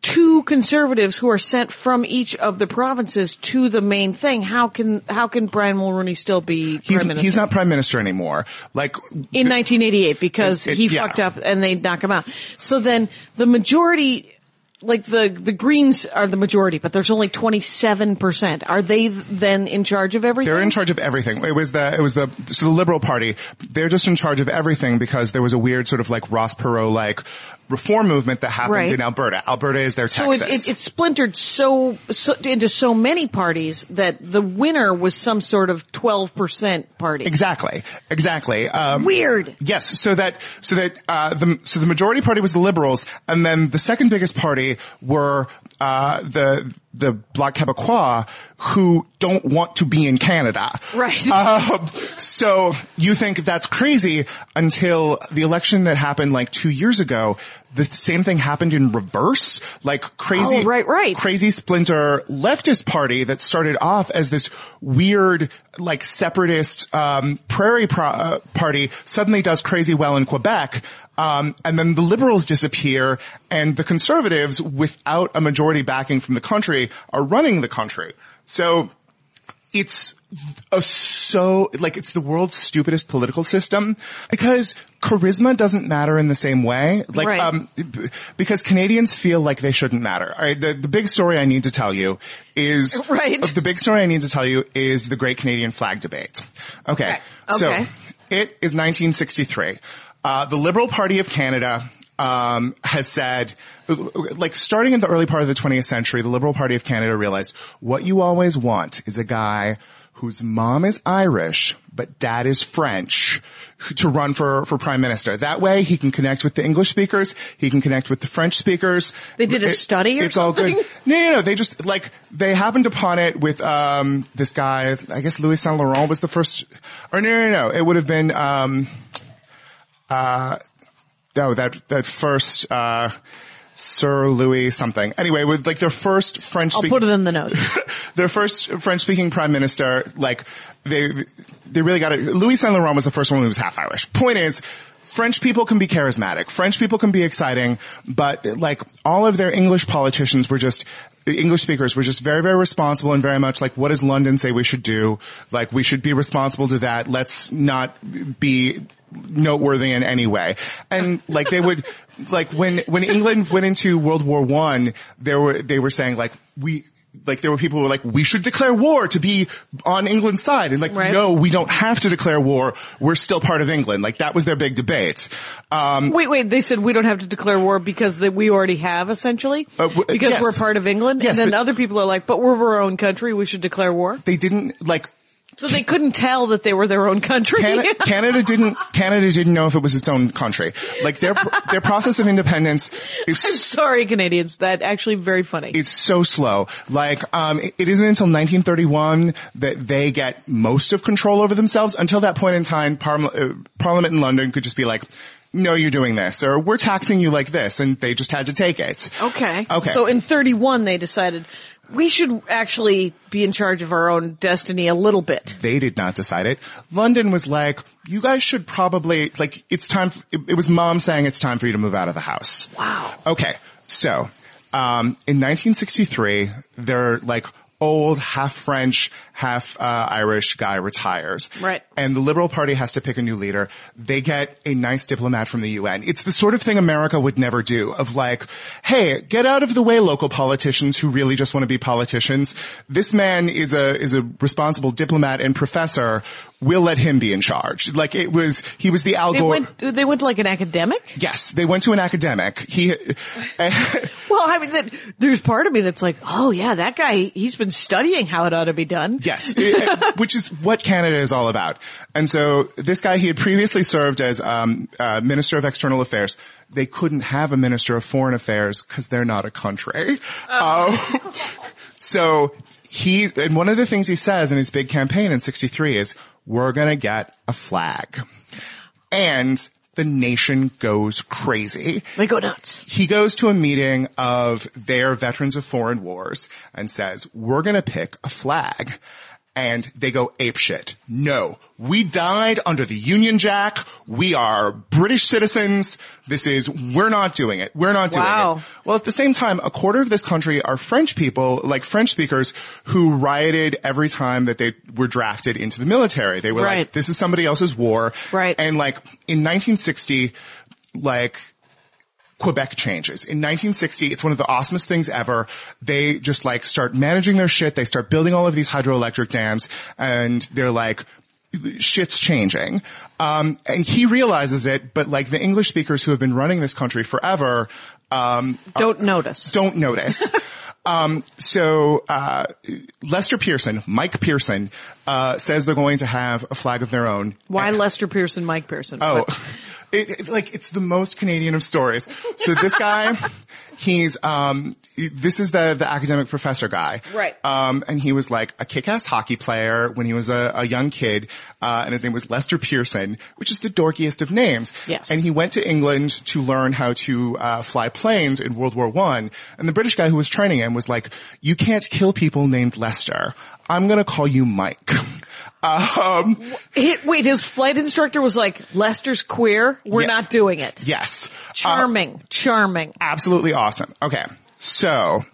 two conservatives who are sent from each of the provinces to the main thing, how can how can Brian Mulroney still be he's, prime minister? he's not prime minister anymore. Like, in 1988 because It- it- he yeah. fucked up and they knock him out. So then the majority, like the the Greens are the majority, but there's only 27 percent. Are they then in charge of everything? They're in charge of everything. It was the, it was the, so the Liberal Party, they're just in charge of everything because there was a weird sort of like Ross Perot like reform movement that happened Right. in Alberta. Alberta is their so it, Texas. it, it splintered so, so into so many parties that the winner was some sort of 12 percent party. Exactly. Exactly. Um, Weird. Yes. So that, so that, uh, the, so the majority party was the Liberals and then the second biggest party were, uh, the, the Bloc Québécois who don't want to be in Canada. Right. Um, so you think that's crazy until the election that happened like two years ago, the same thing happened in reverse, like crazy, Oh, right, right. crazy splinter leftist party that started off as this weird, like separatist, um, prairie pro- uh, party suddenly does crazy well in Quebec. Um, and then the liberals disappear and the conservatives without a majority backing from the country are running the country. So it's a so like it's the world's stupidest political system because charisma doesn't matter in the same way like Right. um because Canadians feel like they shouldn't matter all right the the big story i need to tell you is Right. the big story i need to tell you is the great canadian flag debate okay, so Okay. it is 1963 uh the liberal party of canada um, has said, like starting in the early part of the 20th century, the Liberal Party of Canada realized what you always want is a guy whose mom is Irish, but dad is French to run for, for prime minister. That way he can connect with the English speakers, he can connect with the French speakers. They did a It- study It's all good. No, no, no. They just, like, they happened upon it with, um, this guy, I guess Louis Saint Laurent was the first, or no, no, no. It would have been, um, uh, no, that, that first, uh, Sir Louis something. Anyway, with like their first French I'll put it in the notes. their first French speaking prime minister, like they they really got it. Louis Saint Laurent was the first one who was half Irish. Point is, French people can be charismatic. French people can be exciting, but like all of their English politicians were just English speakers were just very, very responsible and very much like, what does London say we should do? Like, we should be responsible to that. Let's not be noteworthy in any way. And like they would, like when, when England went into World War One, there were, they were saying like, we, like there were people who were like, we should declare war to be on England's side. And like, Right. no, we don't have to declare war. We're still part of England. Like that was their big debate. Um, Wait, wait. They said we don't have to declare war because that we already have essentially Uh, w- because yes. we're part of England. Yes, and then other people are like, but we're our own country. We should declare war. they didn't like, So they couldn't tell that they were their own country. Canada, Canada didn't, Canada didn't know if it was its own country. Like their, their process of independence is I'm sorry, Canadians. That actually very funny. it's so slow. Like, um, it, isn't until 1931 that they get most of control over themselves. Until that point in time, Parma- uh, Parliament in London could just be like, no, you're doing this, or we're taxing you like this, and they just had to take it. okay. Okay. So in 31, they decided we should actually be in charge of our own destiny a little bit. They did not decide it. London was like, you guys should probably, like, it's time, f- it, it was mom saying it's time for you to move out of the house. Wow. Okay, so um, in 1963, they're like old, half French, half uh, Irish guy retires. Right. And the Liberal Party has to pick a new leader. They get a nice diplomat from the UN. It's the sort of thing America would never do of like, hey, get out of the way local politicians who really just want to be politicians. This man is a, is a responsible diplomat and professor. We'll let him be in charge. Like it was, he was the Al They Gore. went, they went to like an academic? yes, they went to an academic. He, Well, I mean, that, there's part of me that's like, oh yeah, that guy, he's been studying how it ought to be done. Yes, which is what Canada is all about. And so this guy, he had previously served as um, uh, Minister of External Affairs. They couldn't have a Minister of Foreign Affairs because they're not a country. Uh, so he, and one of the things he says in his big campaign in 63 is, we're going to get a flag. And the nation goes crazy They go nuts. he goes to a meeting of their veterans of foreign wars and says, we're going to pick a flag. And they go apeshit. No, we died under the Union Jack. We are British citizens. This is, we're not doing it. We're not doing Wow. it. Well, at the same time, a quarter of this country are French people, like French speakers, who rioted every time that they were drafted into the military. They were Right. like, this is somebody else's war. Right. And like, in 1960, like, Quebec changes. In 1960, it's one of the awesomest things ever. They just like start managing their shit. They start building all of these hydroelectric dams and they're like, shit's changing. Um, and he realizes it, but like the English speakers who have been running this country forever, um, Don't notice. don't notice. um, so uh, Lester Pearson, Mike Pearson, uh, says they're going to have a flag of their own. Why Lester Pearson, Mike Pearson? Oh, it, it- like it's the most Canadian of stories. So this guy, he's um, this is the the academic professor guy, Right. Um, and he was like a kick-ass hockey player when he was a, a young kid, uh, and his name was Lester Pearson, which is the dorkiest of names. Yes. And he went to England to learn how to uh, fly planes in World War One, and the British guy who was training him was like, "You can't kill people named Lester. I'm gonna call you Mike." Um, He- wait, his flight instructor was like, Lester's queer. We're Yeah. not doing it. yes. Uh, Charming. charming. absolutely awesome. Okay. So,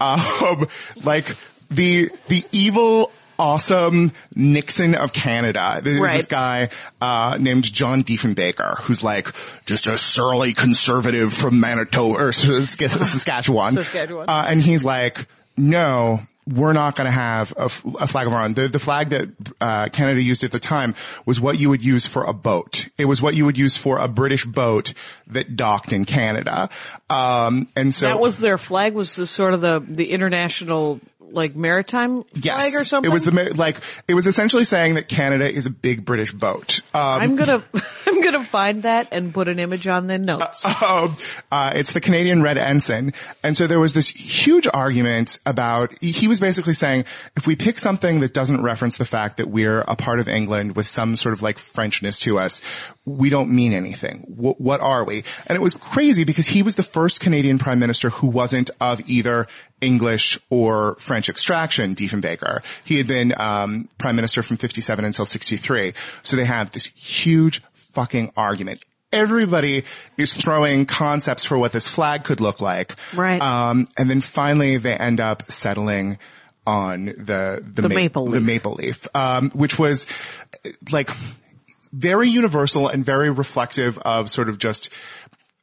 um, like the, the evil, awesome Nixon of Canada. There's Right. this guy, uh, named John Diefenbaker, who's like just a surly conservative from Manitoba or Saskatchewan. Saskatchewan. Uh, and he's like, no, we're not going to have a flag of our own. The, the flag that uh, Canada used at the time was what you would use for a boat. It was what you would use for a British boat that docked in Canada. Um, and so that was their flag. Was the sort of the the international like maritime yes, flag or something? It was the like it was essentially saying that Canada is a big British boat. Um, I'm gonna I'm gonna find that and put an image on the notes. um, uh, it's the Canadian Red Ensign. And so there was this huge argument about, he was basically saying, if we pick something that doesn't reference the fact that we're a part of England with some sort of like Frenchness to us, we don't mean anything. W- what are we? And it was crazy because he was the first Canadian prime minister who wasn't of either English or French extraction, Diefenbaker. He had been um, prime minister from 57 until 63. So they have this huge fucking argument. Everybody is throwing concepts for what this flag could look like. Right. Um, and then finally they end up settling on the, the, The maple the leaf. maple leaf, um, which was like very universal and very reflective of sort of just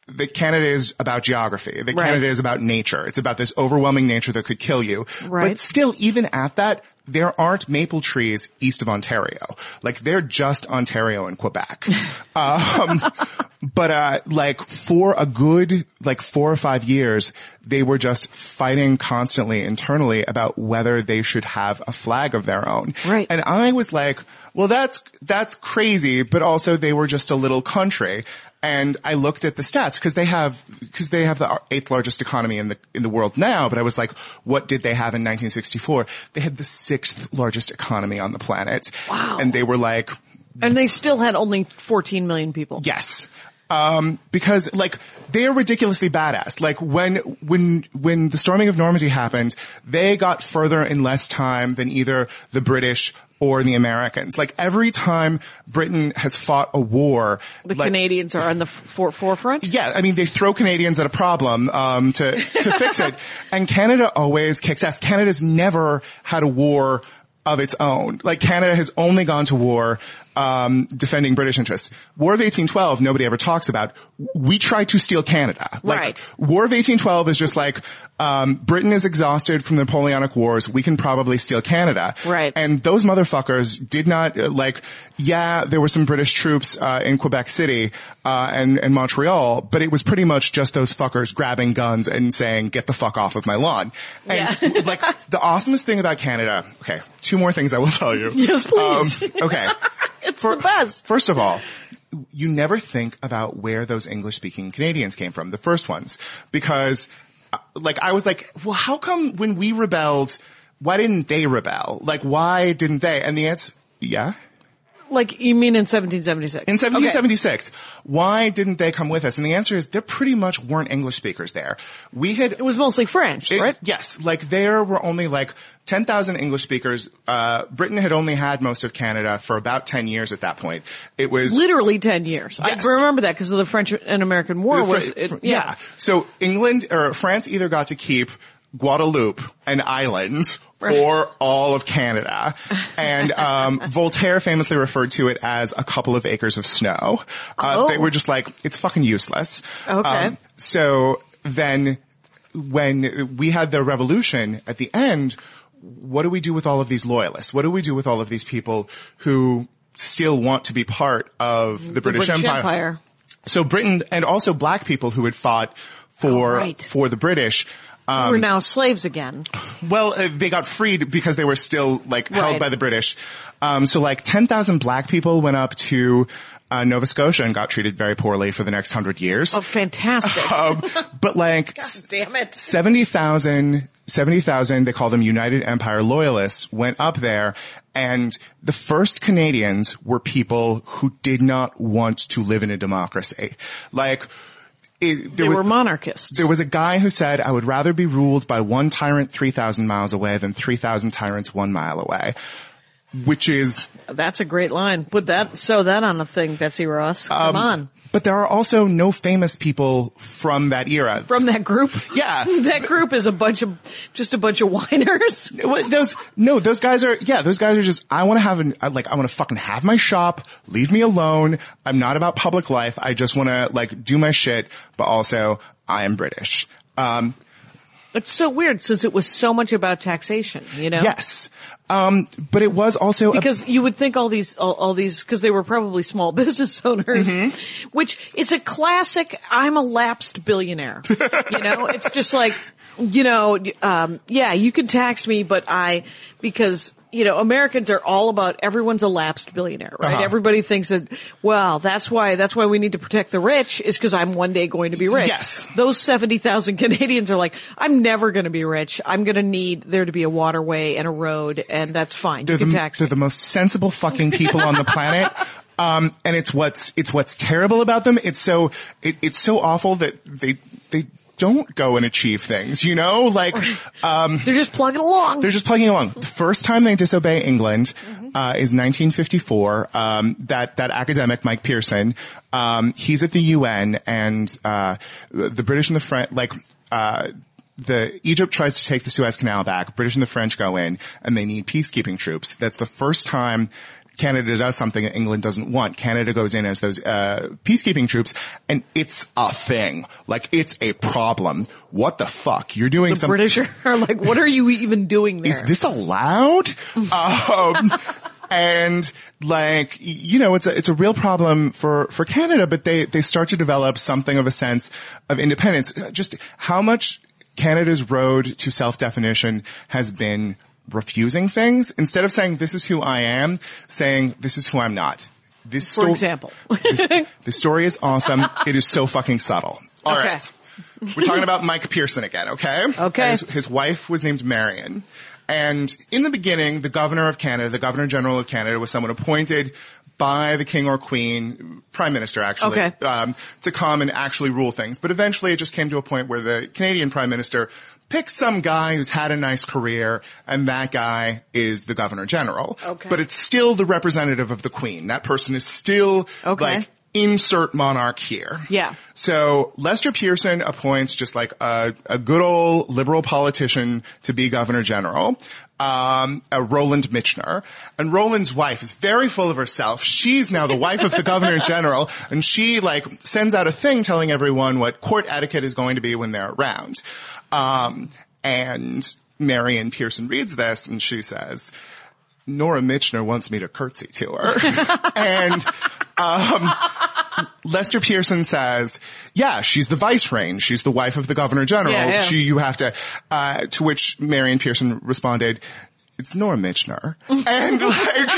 that Canada is about geography, that Right. Canada is about nature. It's about this overwhelming nature that could kill you. Right. But still, even at that, there aren't maple trees east of Ontario. Like they're just Ontario and Quebec. um, but, uh, like for a good, like four or five years, they were just fighting constantly internally about whether they should have a flag of their own. Right. And I was like, well, that's, that's crazy, but also they were just a little country. And I looked at the stats because they have, because they have the eighth largest economy in the, in the world now. But I was like, what did they have in 1964? They had the sixth largest economy on the planet. Wow. And they were like, and they still had only 14 million people. Yes. Um, because like they're ridiculously badass. Like when when when the storming of Normandy happened, they got further in less time than either the British or the Americans. Like every time Britain has fought a war, The like, Canadians are on the for- forefront. yeah, I mean they throw Canadians at a problem um, to to fix it, and Canada always kicks ass. Canada's never had a war of its own. Like Canada has only gone to war um, defending British interests. War of 1812, nobody ever talks about. We tried to steal Canada. Like, Right. War of 1812 is just like um, Britain is exhausted from the Napoleonic Wars. We can probably steal Canada. Right. And those motherfuckers did not uh, like. Yeah, there were some British troops uh, in Quebec City uh, and and Montreal, but it was pretty much just those fuckers grabbing guns and saying, "Get the fuck off of my lawn." And Yeah. like the awesomest thing about Canada. Okay, two more things I will tell you. Yes, please. Um, okay. It's the best. First of all, you never think about where those English speaking Canadians came from, the first ones, because like I was like, well, how come when we rebelled, why didn't they rebel? Like, why didn't they? And the answer, yeah. Like you mean in 1776? In 1776, why didn't they come with us? And the answer is there pretty much weren't English speakers there. We had It was mostly French, it- right? Yes, like there were only like 10,000 English speakers. Uh, Britain had only had most of Canada for about 10 years at that point. It was Literally 10 years. Yes. I remember that because of the French and American War The was, it, Fr- yeah. So England or France either got to keep Guadeloupe, an island, Right. or all of Canada. And um, Voltaire famously referred to it as a couple of acres of snow. Uh, Oh. They were just like, it's fucking useless. Um, Okay. so then when we had the revolution at the end, what do we do with all of these loyalists? What do we do with all of these people who still want to be part of the, British, Empire. so Britain and also black people who had fought for Oh, right. for the British. Um, We're now slaves again. well, uh, they got freed because they were still like held Right. by the British. Um, so like ten thousand black people went up to uh, Nova Scotia and got treated very poorly for the next hundred years. Oh, fantastic. Um, but like Damn it. 70,000, 70,000, they call them United Empire loyalists, went up there and the first Canadians were people who did not want to live in a democracy. Like, it, They there was, were monarchists. there was a guy who said, I would rather be ruled by one tyrant 3,000 miles away than 3,000 tyrants one mile away. Which is, That's a great line. Put that, sew that on a thing, Betsy Ross. Come Um, on. But there are also no famous people from that era. From that group? Yeah. that group is a bunch of, just a bunch of whiners. Those no, those guys are yeah, those guys are just I want to have an like I want to fucking have my shop, leave me alone. I'm not about public life. I just want to like do my shit, but also I am British. Um It's so weird since it was so much about taxation, you know? yes. Um but it was also a- Because you would think all these, all, all these, because they were probably small business owners, Mm-hmm. which is a classic. I'm a lapsed billionaire. you know, it's just like, you know, um, yeah, you can tax me, but I, because you know, Americans are all about everyone's a lapsed billionaire, right? Uh-huh. Everybody thinks that, well, that's why, that's why we need to protect the rich is because I'm one day going to be rich. Yes. Those 70,000 Canadians are like, I'm never going to be rich. I'm going to need there to be a waterway and a road and that's fine. they're you can the, tax they're the most sensible fucking people on the planet. Um, and it's what's, it's what's terrible about them. It's so, it, it's so awful that they don't go and achieve things, you know? Like, um, They're just plugging along. they're just plugging along. The first time they disobey England Mm-hmm. uh, is 1954. Um, that that academic Mike Pearson, um, he's at the UN, and uh, the British and the French, like. Uh, the Egypt tries to take the Suez Canal back. British and the French go in, and they need peacekeeping troops. That's the first time Canada does something that England doesn't want. Canada goes in as those uh, peacekeeping troops, and it's a thing. Like it's a problem. What the fuck? You're doing the something. British are like, what are you even doing there? Is this allowed? um, and like, you know, it's a, it's a real problem for, for Canada, but they, they start to develop something of a sense of independence. Just how much Canada's road to self-definition has been refusing things instead of saying, this is who I am, saying, this is who I'm not. This For sto- example. this- the story is awesome. It is so fucking subtle. All Okay. right, We're talking about Mike Pearson again, okay? Okay. His, his wife was named Maryon. And in the beginning, the governor of Canada, the governor general of Canada was someone appointed by the king or queen, prime minister actually, Okay. um, to come and actually rule things. But eventually it just came to a point where the Canadian prime minister picks some guy who's had a nice career and that guy is the governor general. Okay. But it's still the representative of the queen. That person is still Okay. like insert monarch here. Yeah. So Lester Pearson appoints just like a, a good old liberal politician to be governor general. Um, a Roland Michener. And Roland's wife is very full of herself. She's now the wife of the governor general and she like sends out a thing telling everyone what court etiquette is going to be when they're around. Um, and Maryon Pearson reads this and she says, Norah Michener wants me to curtsy to her. and, um, Lester Pearson says, yeah, she's the vicereine. She's the wife of the governor general. Yeah, yeah. She, you have to, uh, to which Maryon Pearson responded, it's Norah Michener. and like,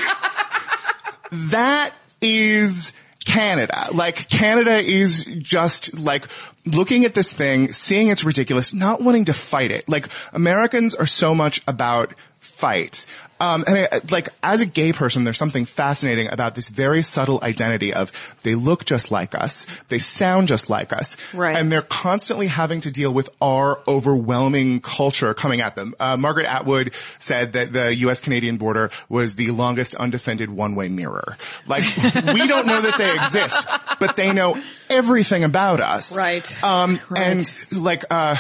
that is Canada. Like Canada is just like looking at this thing, seeing it's ridiculous, not wanting to fight it. Like Americans are so much about fight. Um, and I, like as a gay person, there's something fascinating about this very subtle identity of they look just like us, they sound just like us, Right. and they're constantly having to deal with our overwhelming culture coming at them. Uh, Margaret Atwood said that the U.S.-Canadian border was the longest undefended one-way mirror. Like we don't know that they exist, but they know everything about us. Right. Um, Right. and like, uh,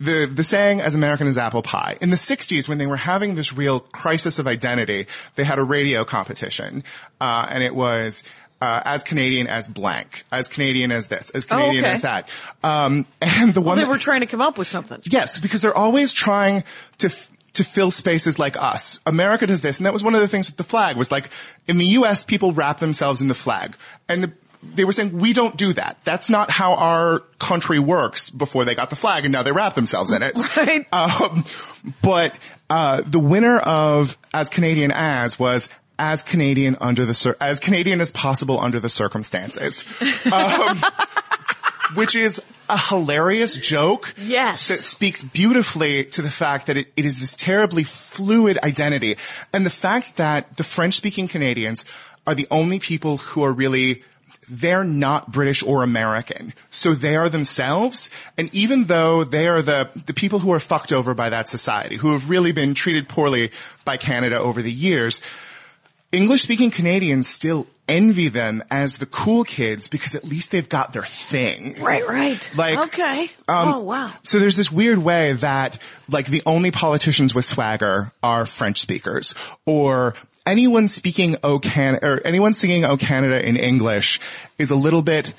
the, the saying as American as apple pie. In the 60s, when they were having this real crisis of identity, they had a radio competition, uh, and it was, uh, as Canadian as blank, as Canadian as this, as Canadian Oh, okay. as that. Um, and the one They that- were trying to come up with something. Yes, because they're always trying to f- to fill spaces like us. America does this, and that was one of the things with the flag was like in the U.S. people wrap themselves in the flag, and the, they were saying we don't do that. That's not how our country works. Before they got the flag, and now they wrap themselves in it. Right. Um, but uh, the winner of as Canadian as was. As Canadian under the cir- as Canadian as possible under the circumstances, um, which is a hilarious joke Yes. that speaks beautifully to the fact that it, it is this terribly fluid identity. And the fact that the French speaking Canadians are the only people who are really they're not British or American. So they are themselves. And even though they are the, the people who are fucked over by that society, who have really been treated poorly by Canada over the years, English speaking Canadians still envy them as the cool kids because at least they've got their thing. Right, right. Like, okay. um, oh wow. So there's this weird way that like the only politicians with swagger are French speakers or anyone speaking O Canada or anyone singing O Canada in English is a little bit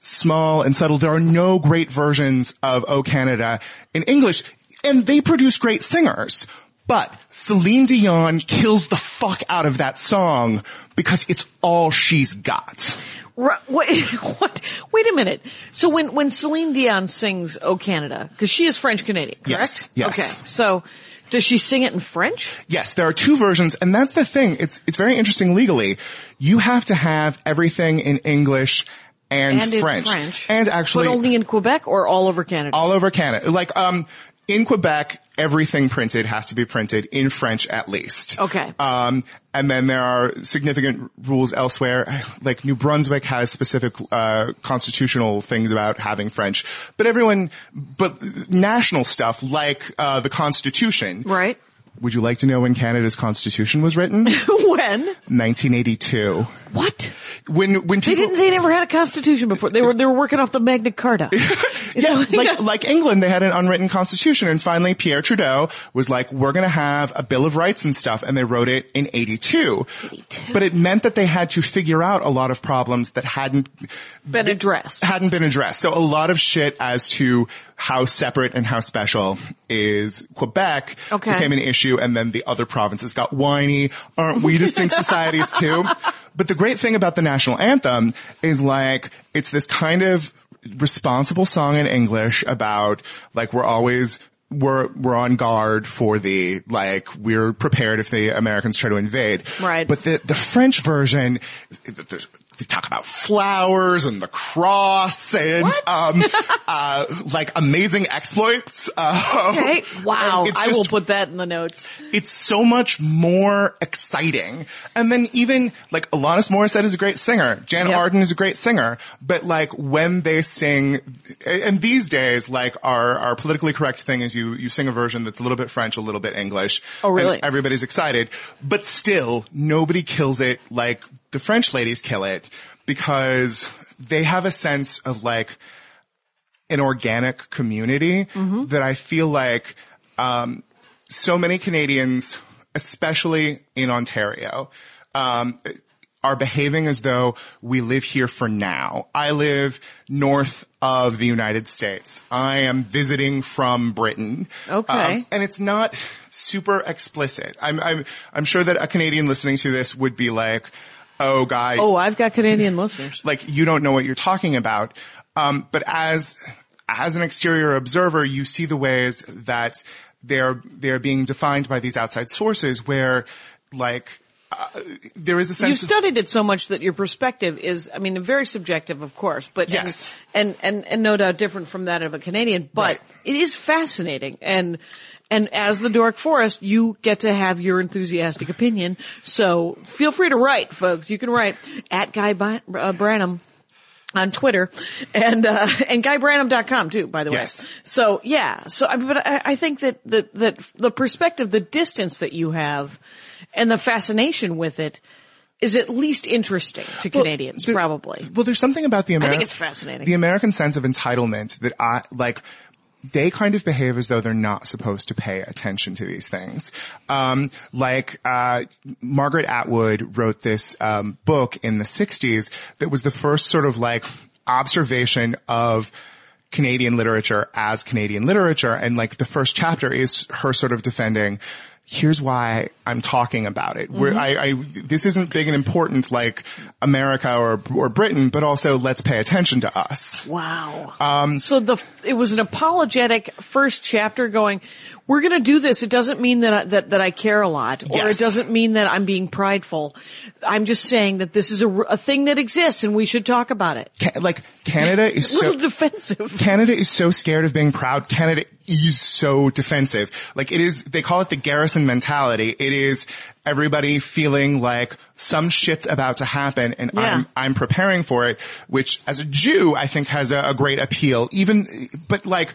small and subtle. There are no great versions of O Canada in English and they produce great singers. But Celine Dion kills the fuck out of that song because it's all she's got. Ru- Wait, what? Wait a minute. So when when Celine Dion sings "Oh Canada," because she is French Canadian, correct? Yes, yes. Okay. So does she sing it in French? Yes, there are two versions, and that's the thing. It's it's very interesting legally. You have to have everything in English and, And French, French. and actually but only in Quebec or all over Canada. all over Canada. Like um, in Quebec, everything printed has to be printed in French at least. Okay. Um, and then there are significant rules elsewhere. Like New Brunswick has specific uh, constitutional things about having French, but everyone, but national stuff like uh, the Constitution. right. Would you like to know when Canada's Constitution was written? when? 1982. What? When when They people didn't. They never had a constitution before. They were. They were working off the Magna Carta. yeah, like like England, they had an unwritten constitution, and finally Pierre Trudeau was like, "We're going to have a Bill of Rights and stuff," and they wrote it in '82. 82. But it meant that they had to figure out a lot of problems that hadn't Been addressed. hadn't been addressed. So a lot of shit as to how separate and how special is Quebec Okay. became an issue and then the other provinces got whiny. Aren't we distinct societies too? But the great thing about the national anthem is like, it's this kind of responsible song in English about like we're always we're we're on guard for the like we're prepared if the Americans try to invade. Right. But the the French version, there's- they talk about flowers and the cross and um uh like amazing exploits. Uh, Okay. Wow. it's I will put that in the notes. it's so much more exciting. And then even like Alanis Morissette is a great singer. Jann Yep. Arden is a great singer. But like when they sing, and these days, like our, our politically correct thing is you, you sing a version that's a little bit French, a little bit English. Oh, really? And everybody's excited. But still, nobody kills it like the French ladies kill it because they have a sense of like an organic community that I feel like um, so many Canadians, especially in Ontario, um, are behaving as though we live here for now. I live north of the United States. I am visiting from Britain. Okay. Um, and it's not super explicit. I'm, I'm, I'm sure that a Canadian listening to this would be like, oh, guy, Oh, I've got Canadian listeners. like you don't know what you're talking about. Um, but as as an exterior observer, you see the ways that they're they're being defined by these outside sources, where like uh, there is a sense. You've studied it so much that your perspective is, I mean, very subjective, of course, but Yes. and, and and and no doubt different from that of a Canadian. But Right. it is fascinating, and and as the Dork Forest, you get to have your enthusiastic opinion. So feel free to write, folks. You can write at Guy Bi- uh, Branum on Twitter and, uh, and GuyBranum.com too, by the way. Yes. So yeah, so I but I, I think that, that, that the perspective, the distance that you have and the fascination with it is at least interesting to Canadians, there- probably. well, there's something about the American. I think it's fascinating. The American sense of entitlement that I like. They kind of behave as though they're not supposed to pay attention to these things. Um, like uh, Margaret Atwood wrote this um, book in the '60s that was the first sort of like observation of Canadian literature as Canadian literature. And like the first chapter is her sort of defending, here's why I'm talking about it. Where I, I, this isn't big and important like America or, or Britain, but also let's pay attention to us. Wow. Um, so the it was an apologetic first chapter going. We're going to do this. It doesn't mean that I, that that I care a lot, or Yes. it doesn't mean that I'm being prideful. I'm just saying that this is a, a thing that exists, and we should talk about it. Like Canada is so, defensive. Canada is so scared of being proud. Canada is so defensive. Like it is, they call it the garrison mentality. It is everybody feeling like some shit's about to happen and Yeah. I'm, I'm preparing for it, which as a Jew, I think has a, a great appeal. Even, but like,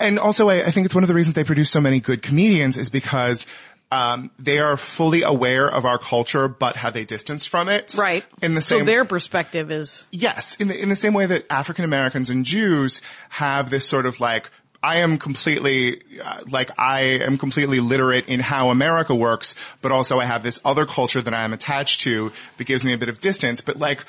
and also I, I think it's one of the reasons they produce so many good comedians is because um, they are fully aware of our culture, but have a distance from it. Right. In the same, so their perspective is Yes, in the, in the same way that African Americans and Jews have this sort of like, I am completely, uh, like, I am completely literate in how America works, but also I have this other culture that I am attached to that gives me a bit of distance. But like,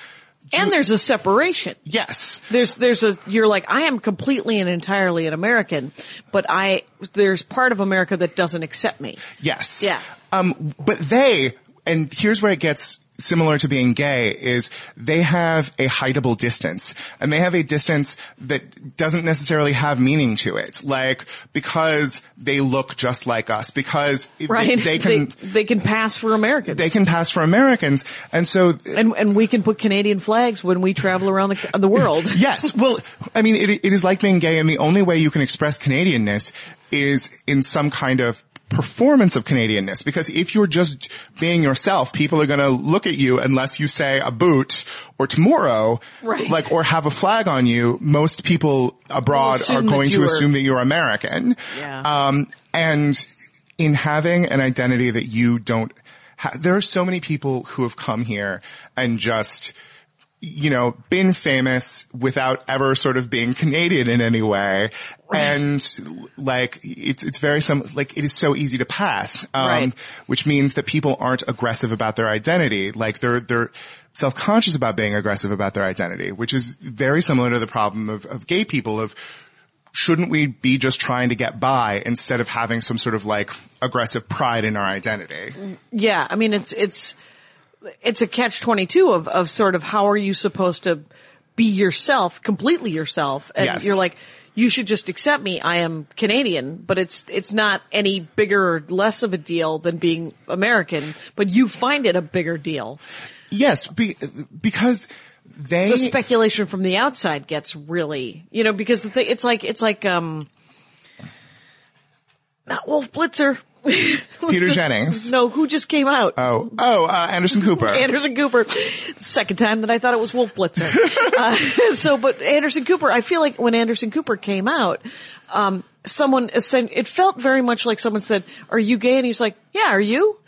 and there's a separation. yes, There's there's a you're like I am completely and entirely an American, but I there's part of America that doesn't accept me. yes. Yeah. Um, but they, and here's where it gets similar to being gay is they have a hideable distance and they have a distance that doesn't necessarily have meaning to it. Like, because they look just like us, because they- Right? they, can, they, they can pass for Americans. they can pass for Americans. And so, and and we can put Canadian flags when we travel around the the world. yes, well, I mean, it, it is like being gay and the only way you can express Canadianness is in some kind of performance of Canadianness. Because if you're just being yourself, people are gonna look at you unless you say a boot or tomorrow, Right. like, or have a flag on you. Most people abroad are going to assume that you're American. Yeah. Um, and in having an identity that you don't ha- there are so many people who have come here and just, you know, been famous without ever sort of being Canadian in any way. And like, it's, it's very some, like, it is so easy to pass. Um, Right. which means that people aren't aggressive about their identity. Like they're, they're self-conscious about being aggressive about their identity, which is very similar to the problem of, of gay people of, shouldn't we be just trying to get by instead of having some sort of like aggressive pride in our identity? Yeah, I mean it's it's it's a catch twenty two of of sort of how are you supposed to be yourself, completely yourself, and Yes. you're like. You should just accept me. I am Canadian, but it's it's not any bigger or less of a deal than being American. But you find it a bigger deal. Yes, be, because they the speculation from the outside gets really, you know, because the thing, it's like, it's like, um, not Wolf Blitzer. Peter Jennings. No, who just came out? Oh, oh, uh, Anderson Cooper. Anderson Cooper. Second time that I thought it was Wolf Blitzer. uh, so, but Anderson Cooper, I feel like when Anderson Cooper came out, um, someone said, it felt very much like someone said, are you gay? And he's like, yeah, are you?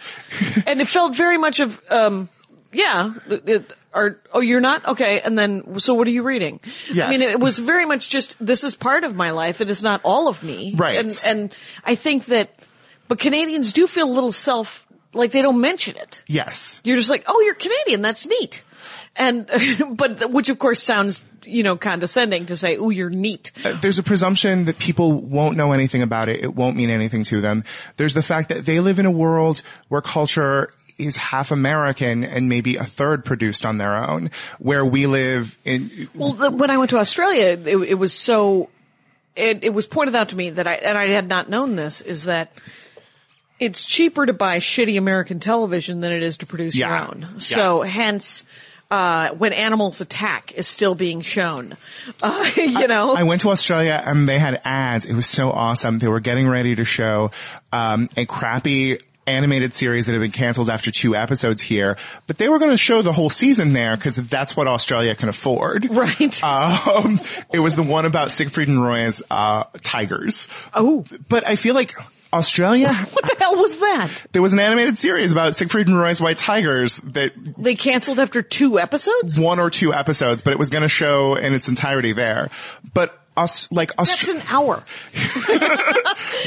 and it felt very much of, um, yeah, it, are, oh, you're not? Okay. And then, so what are you reading? Yes. I mean, it was very much just, this is part of my life. It is not all of me. Right. And, and I think that, but Canadians do feel a little self, like they don't mention it. Yes. You're just like, oh, you're Canadian. That's neat. And, but, which of course sounds, you know, condescending to say, oh, you're neat. Uh, there's a presumption that people won't know anything about it. It won't mean anything to them. There's the fact that they live in a world where culture is half American and maybe a third produced on their own, where we live in, Well, the, when I went to Australia, it, it was so, it, it was pointed out to me that I, and I had not known this, is that it's cheaper to buy shitty American television than it is to produce your Yeah. own. So hence, uh, when animals attack is still being shown. Uh, you know? I went to Australia and they had ads. It was so awesome. They were getting ready to show um, a crappy animated series that had been canceled after two episodes here, but they were going to show the whole season there because that's what Australia can afford. right. Um, it was the one about Siegfried and Roy's uh, tigers. oh, But I feel like Australia, what the hell was that? there was an animated series about Siegfried and Roy's white tigers that They canceled after two episodes? one or two episodes, but it was going to show in its entirety there. But us, like That's an hour.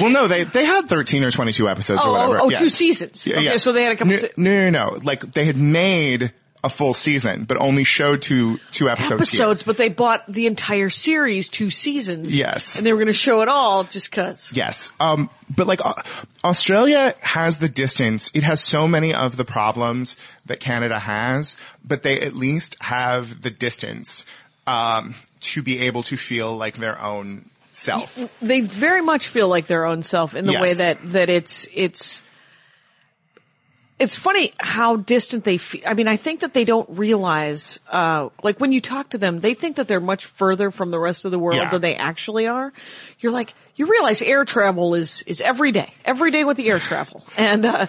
Well, no, they they had thirteen or twenty two episodes Oh, or whatever. oh, oh, Yes. two seasons. Yeah, Okay, yeah. so they had a couple No, se- no, no, no. Like they had made a full season, but only showed two two episodes. episodes, Here. but they bought the entire series, two seasons. Yes. And they were going to show it all just cause. Yes. Um, but like Au- Australia has the distance. It has so many of the problems that Canada has, but they at least have the distance um, to be able to feel like their own self. They very much feel like their own self in the way that, that it's, it's, it's funny how distant they feel. I mean, I think that they don't realize, uh, like when you talk to them, they think that they're much further from the rest of the world Yeah. than they actually are. You're like, you realize air travel is, is every day, every day with the air travel. And, uh,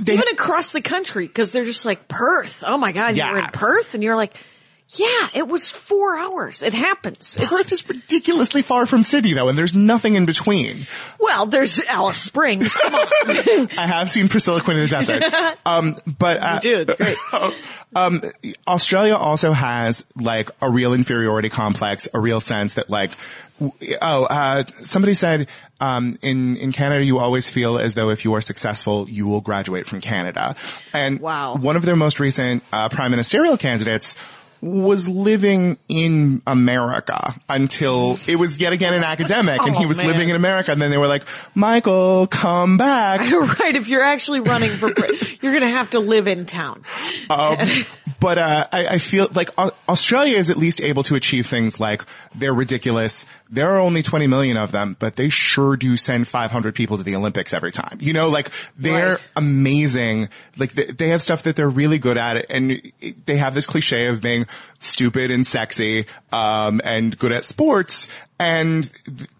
even across the country, cause they're just like Perth. Oh my God, Yeah. you're in Perth and you're like, yeah, it was four hours. It happens. It's- Perth is ridiculously far from Sydney though, and there's nothing in between. well, there's Alice Springs. Come on. I have seen Priscilla Queen in the Desert. Um, but, uh, You do. It's great. um, Australia also has like a real inferiority complex, a real sense that like, w- oh, uh, somebody said, um, in, in Canada, you always feel as though if you are successful, you will graduate from Canada. And Wow. one of their most recent, uh, prime ministerial candidates was living in America until it was yet again an academic and Oh, he was man. living in America and then they were like, Michael, come back. right. If you're actually running for, you're going to have to live in town. Um, but uh, I, I feel like Australia is at least able to achieve things like they're ridiculous. There are only 20 million of them, but they sure do send 500 people to the Olympics every time. You know, like they're Right. amazing. Like they, they have stuff that they're really good at, and they have this cliche of being stupid and sexy um, and good at sports, and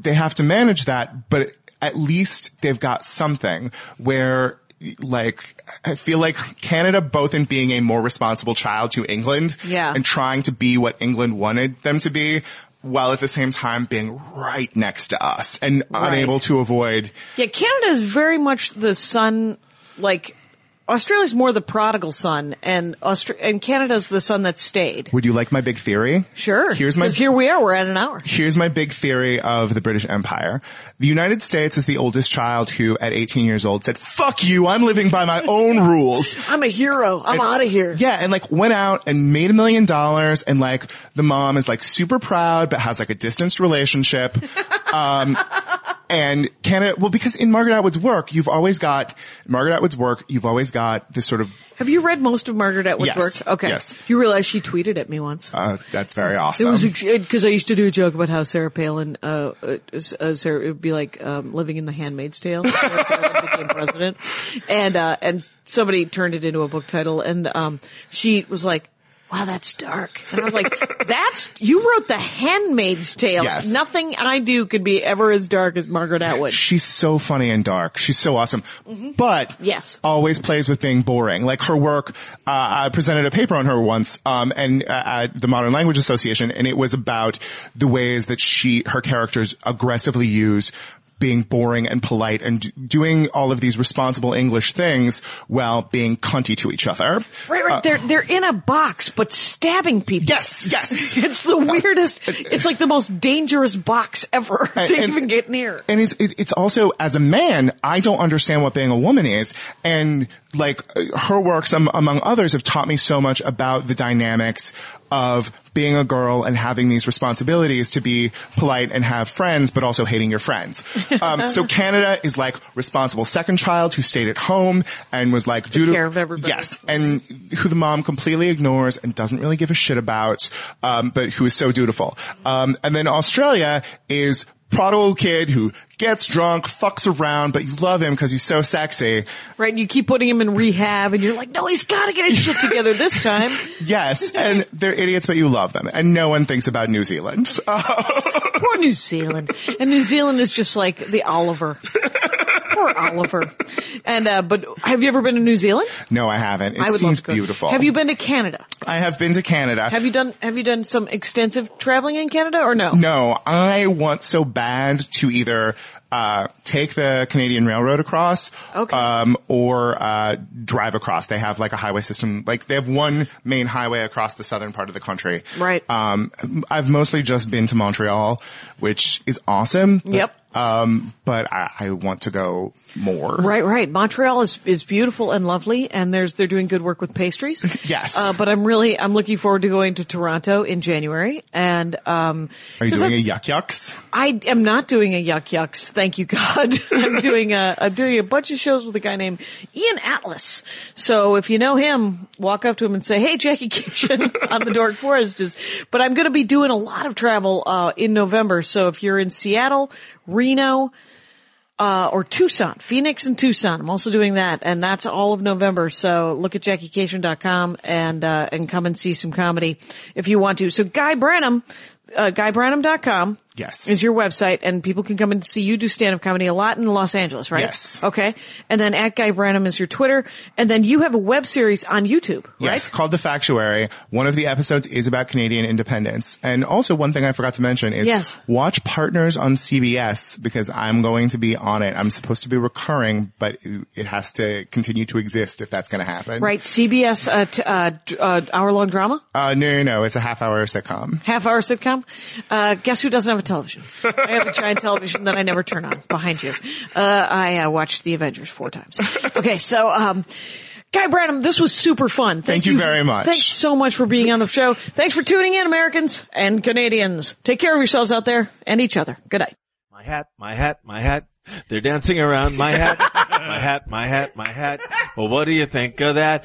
they have to manage that. But at least they've got something where like I feel like Canada both in being a more responsible child to England Yeah. and trying to be what England wanted them to be while at the same time being right next to us and Right. unable to avoid Yeah, Canada is very much the son, like, Australia's more the prodigal son, and Austra- and Canada's the son that stayed. would you like my big theory Sure. here's my here we are, we're at an hour. Here's my big theory of the British Empire. The United States is the oldest child who, at 18 years old, said, fuck you, I'm living by my own rules. I'm a hero. I'm out of here. Yeah, and like went out and made a million dollars and like the mom is like super proud but has like a distanced relationship. Um, and Canada, well because in Margaret Atwood's work, you've always got, Margaret Atwood's work, you've always got this sort of, Have you read most of Margaret Atwood's Yes. work? Okay. Yes. Do you realize she tweeted at me once? uh, that's very awesome. It was because I used to do a joke about how Sarah Palin, uh, uh, uh, Sarah, it would be like um, living in The Handmaid's Tale. Sarah Palin became president, and uh, and somebody turned it into a book title, and um, she was like, "Wow, that's dark," and I was like, "That's you wrote The Handmaid's Tale. Yes. Nothing I do could be ever as dark as Margaret Atwood." She's so funny and dark. She's so awesome. But Mm-hmm. Yes. always plays with being boring. Like her work, uh, I presented a paper on her once, um, and uh, at the Modern Language Association, and it was about the ways that she, her characters aggressively use being boring and polite and d- doing all of these responsible English things while being cunty to each other. Right, right. Uh, they're they're in a box, but stabbing people. Yes, yes. It's the uh, weirdest. It's like the most dangerous box ever to And- even get near. And it's, it's also, as a man, I don't understand what being a woman is. And like her works, um, among others, have taught me so much about the dynamics of being a girl and having these responsibilities to be polite and have friends, but also hating your friends. Um, so Canada is like responsible second child who stayed at home and was like, to, care of everybody. yes, and who the mom completely ignores and doesn't really give a shit about, um, but who is so dutiful. Um, and then Australia is prodigal kid who gets drunk, fucks around, but you love him because he's so sexy. Right, and you keep putting him in rehab, and you're like, no, he's got to get his shit together this time. Yes, and they're idiots, but you love them, and no one thinks about New Zealand. Poor New Zealand, and New Zealand is just like the Oliver. Poor Oliver. And uh, but have you ever been to New Zealand? no, I haven't. It I would seems love to go. beautiful. Have you been to Canada? I have been to Canada. Have you done Have you done some extensive traveling in Canada or no? No, I want so bad to either uh, take the Canadian Railroad across, Okay. um, or uh, drive across. They have like a highway system. Like they have one main highway across the southern part of the country. Right. Um, I've mostly just been to Montreal, which is awesome. Yep. Um, but I, I want to go more. Right, right. Montreal is is beautiful and lovely, and there's they're doing good work with pastries. Yes. Uh, but I'm really I'm looking forward to going to Toronto in January, and um, Are you doing I- a Yuk Yuk's? I am not doing a Yuk Yuk's. Thank you, God. I'm doing a I'm doing a bunch of shows with a guy named Ian Atlas. So if you know him, walk up to him and say, "Hey, Jackie Kashian on the Dork Forest is." But I'm going to be doing a lot of travel uh, in November. So if you're in Seattle, Reno. Uh, or Tucson, Phoenix and Tucson. I'm also doing that, and that's all of November. So look at JackieKashian.com and, uh, and come and see some comedy if you want to. So Guy Branum, uh, GuyBranum.com. Yes. Is your website and people can come and see you do stand-up comedy a lot in Los Angeles, right? Yes. Okay. And then at Guy Branum is your Twitter. And then you have a web series on YouTube, right? Yes, called The Factuary. One of the episodes is about Canadian independence. And also one thing I forgot to mention is Yes. watch Partners on CBS because I'm going to be on it. I'm supposed to be recurring, but it has to continue to exist if that's going to happen. Right. CBS, uh, t- uh, uh, hour-long drama, Uh, no, no, no. It's a half hour sitcom. half-hour sitcom. Uh, guess who doesn't have a television? I have a giant television that I never turn on behind you. Uh, I uh, watched The Avengers four times. Okay. So, um, Guy Branum, this was super fun. Thank you very much. Thanks so much for being on the show. Thanks for tuning in, Americans and Canadians. Take care of yourselves out there and each other. Good night. My hat, my hat, my hat. They're dancing around my hat, my hat, my hat, my hat. Well, what do you think of that?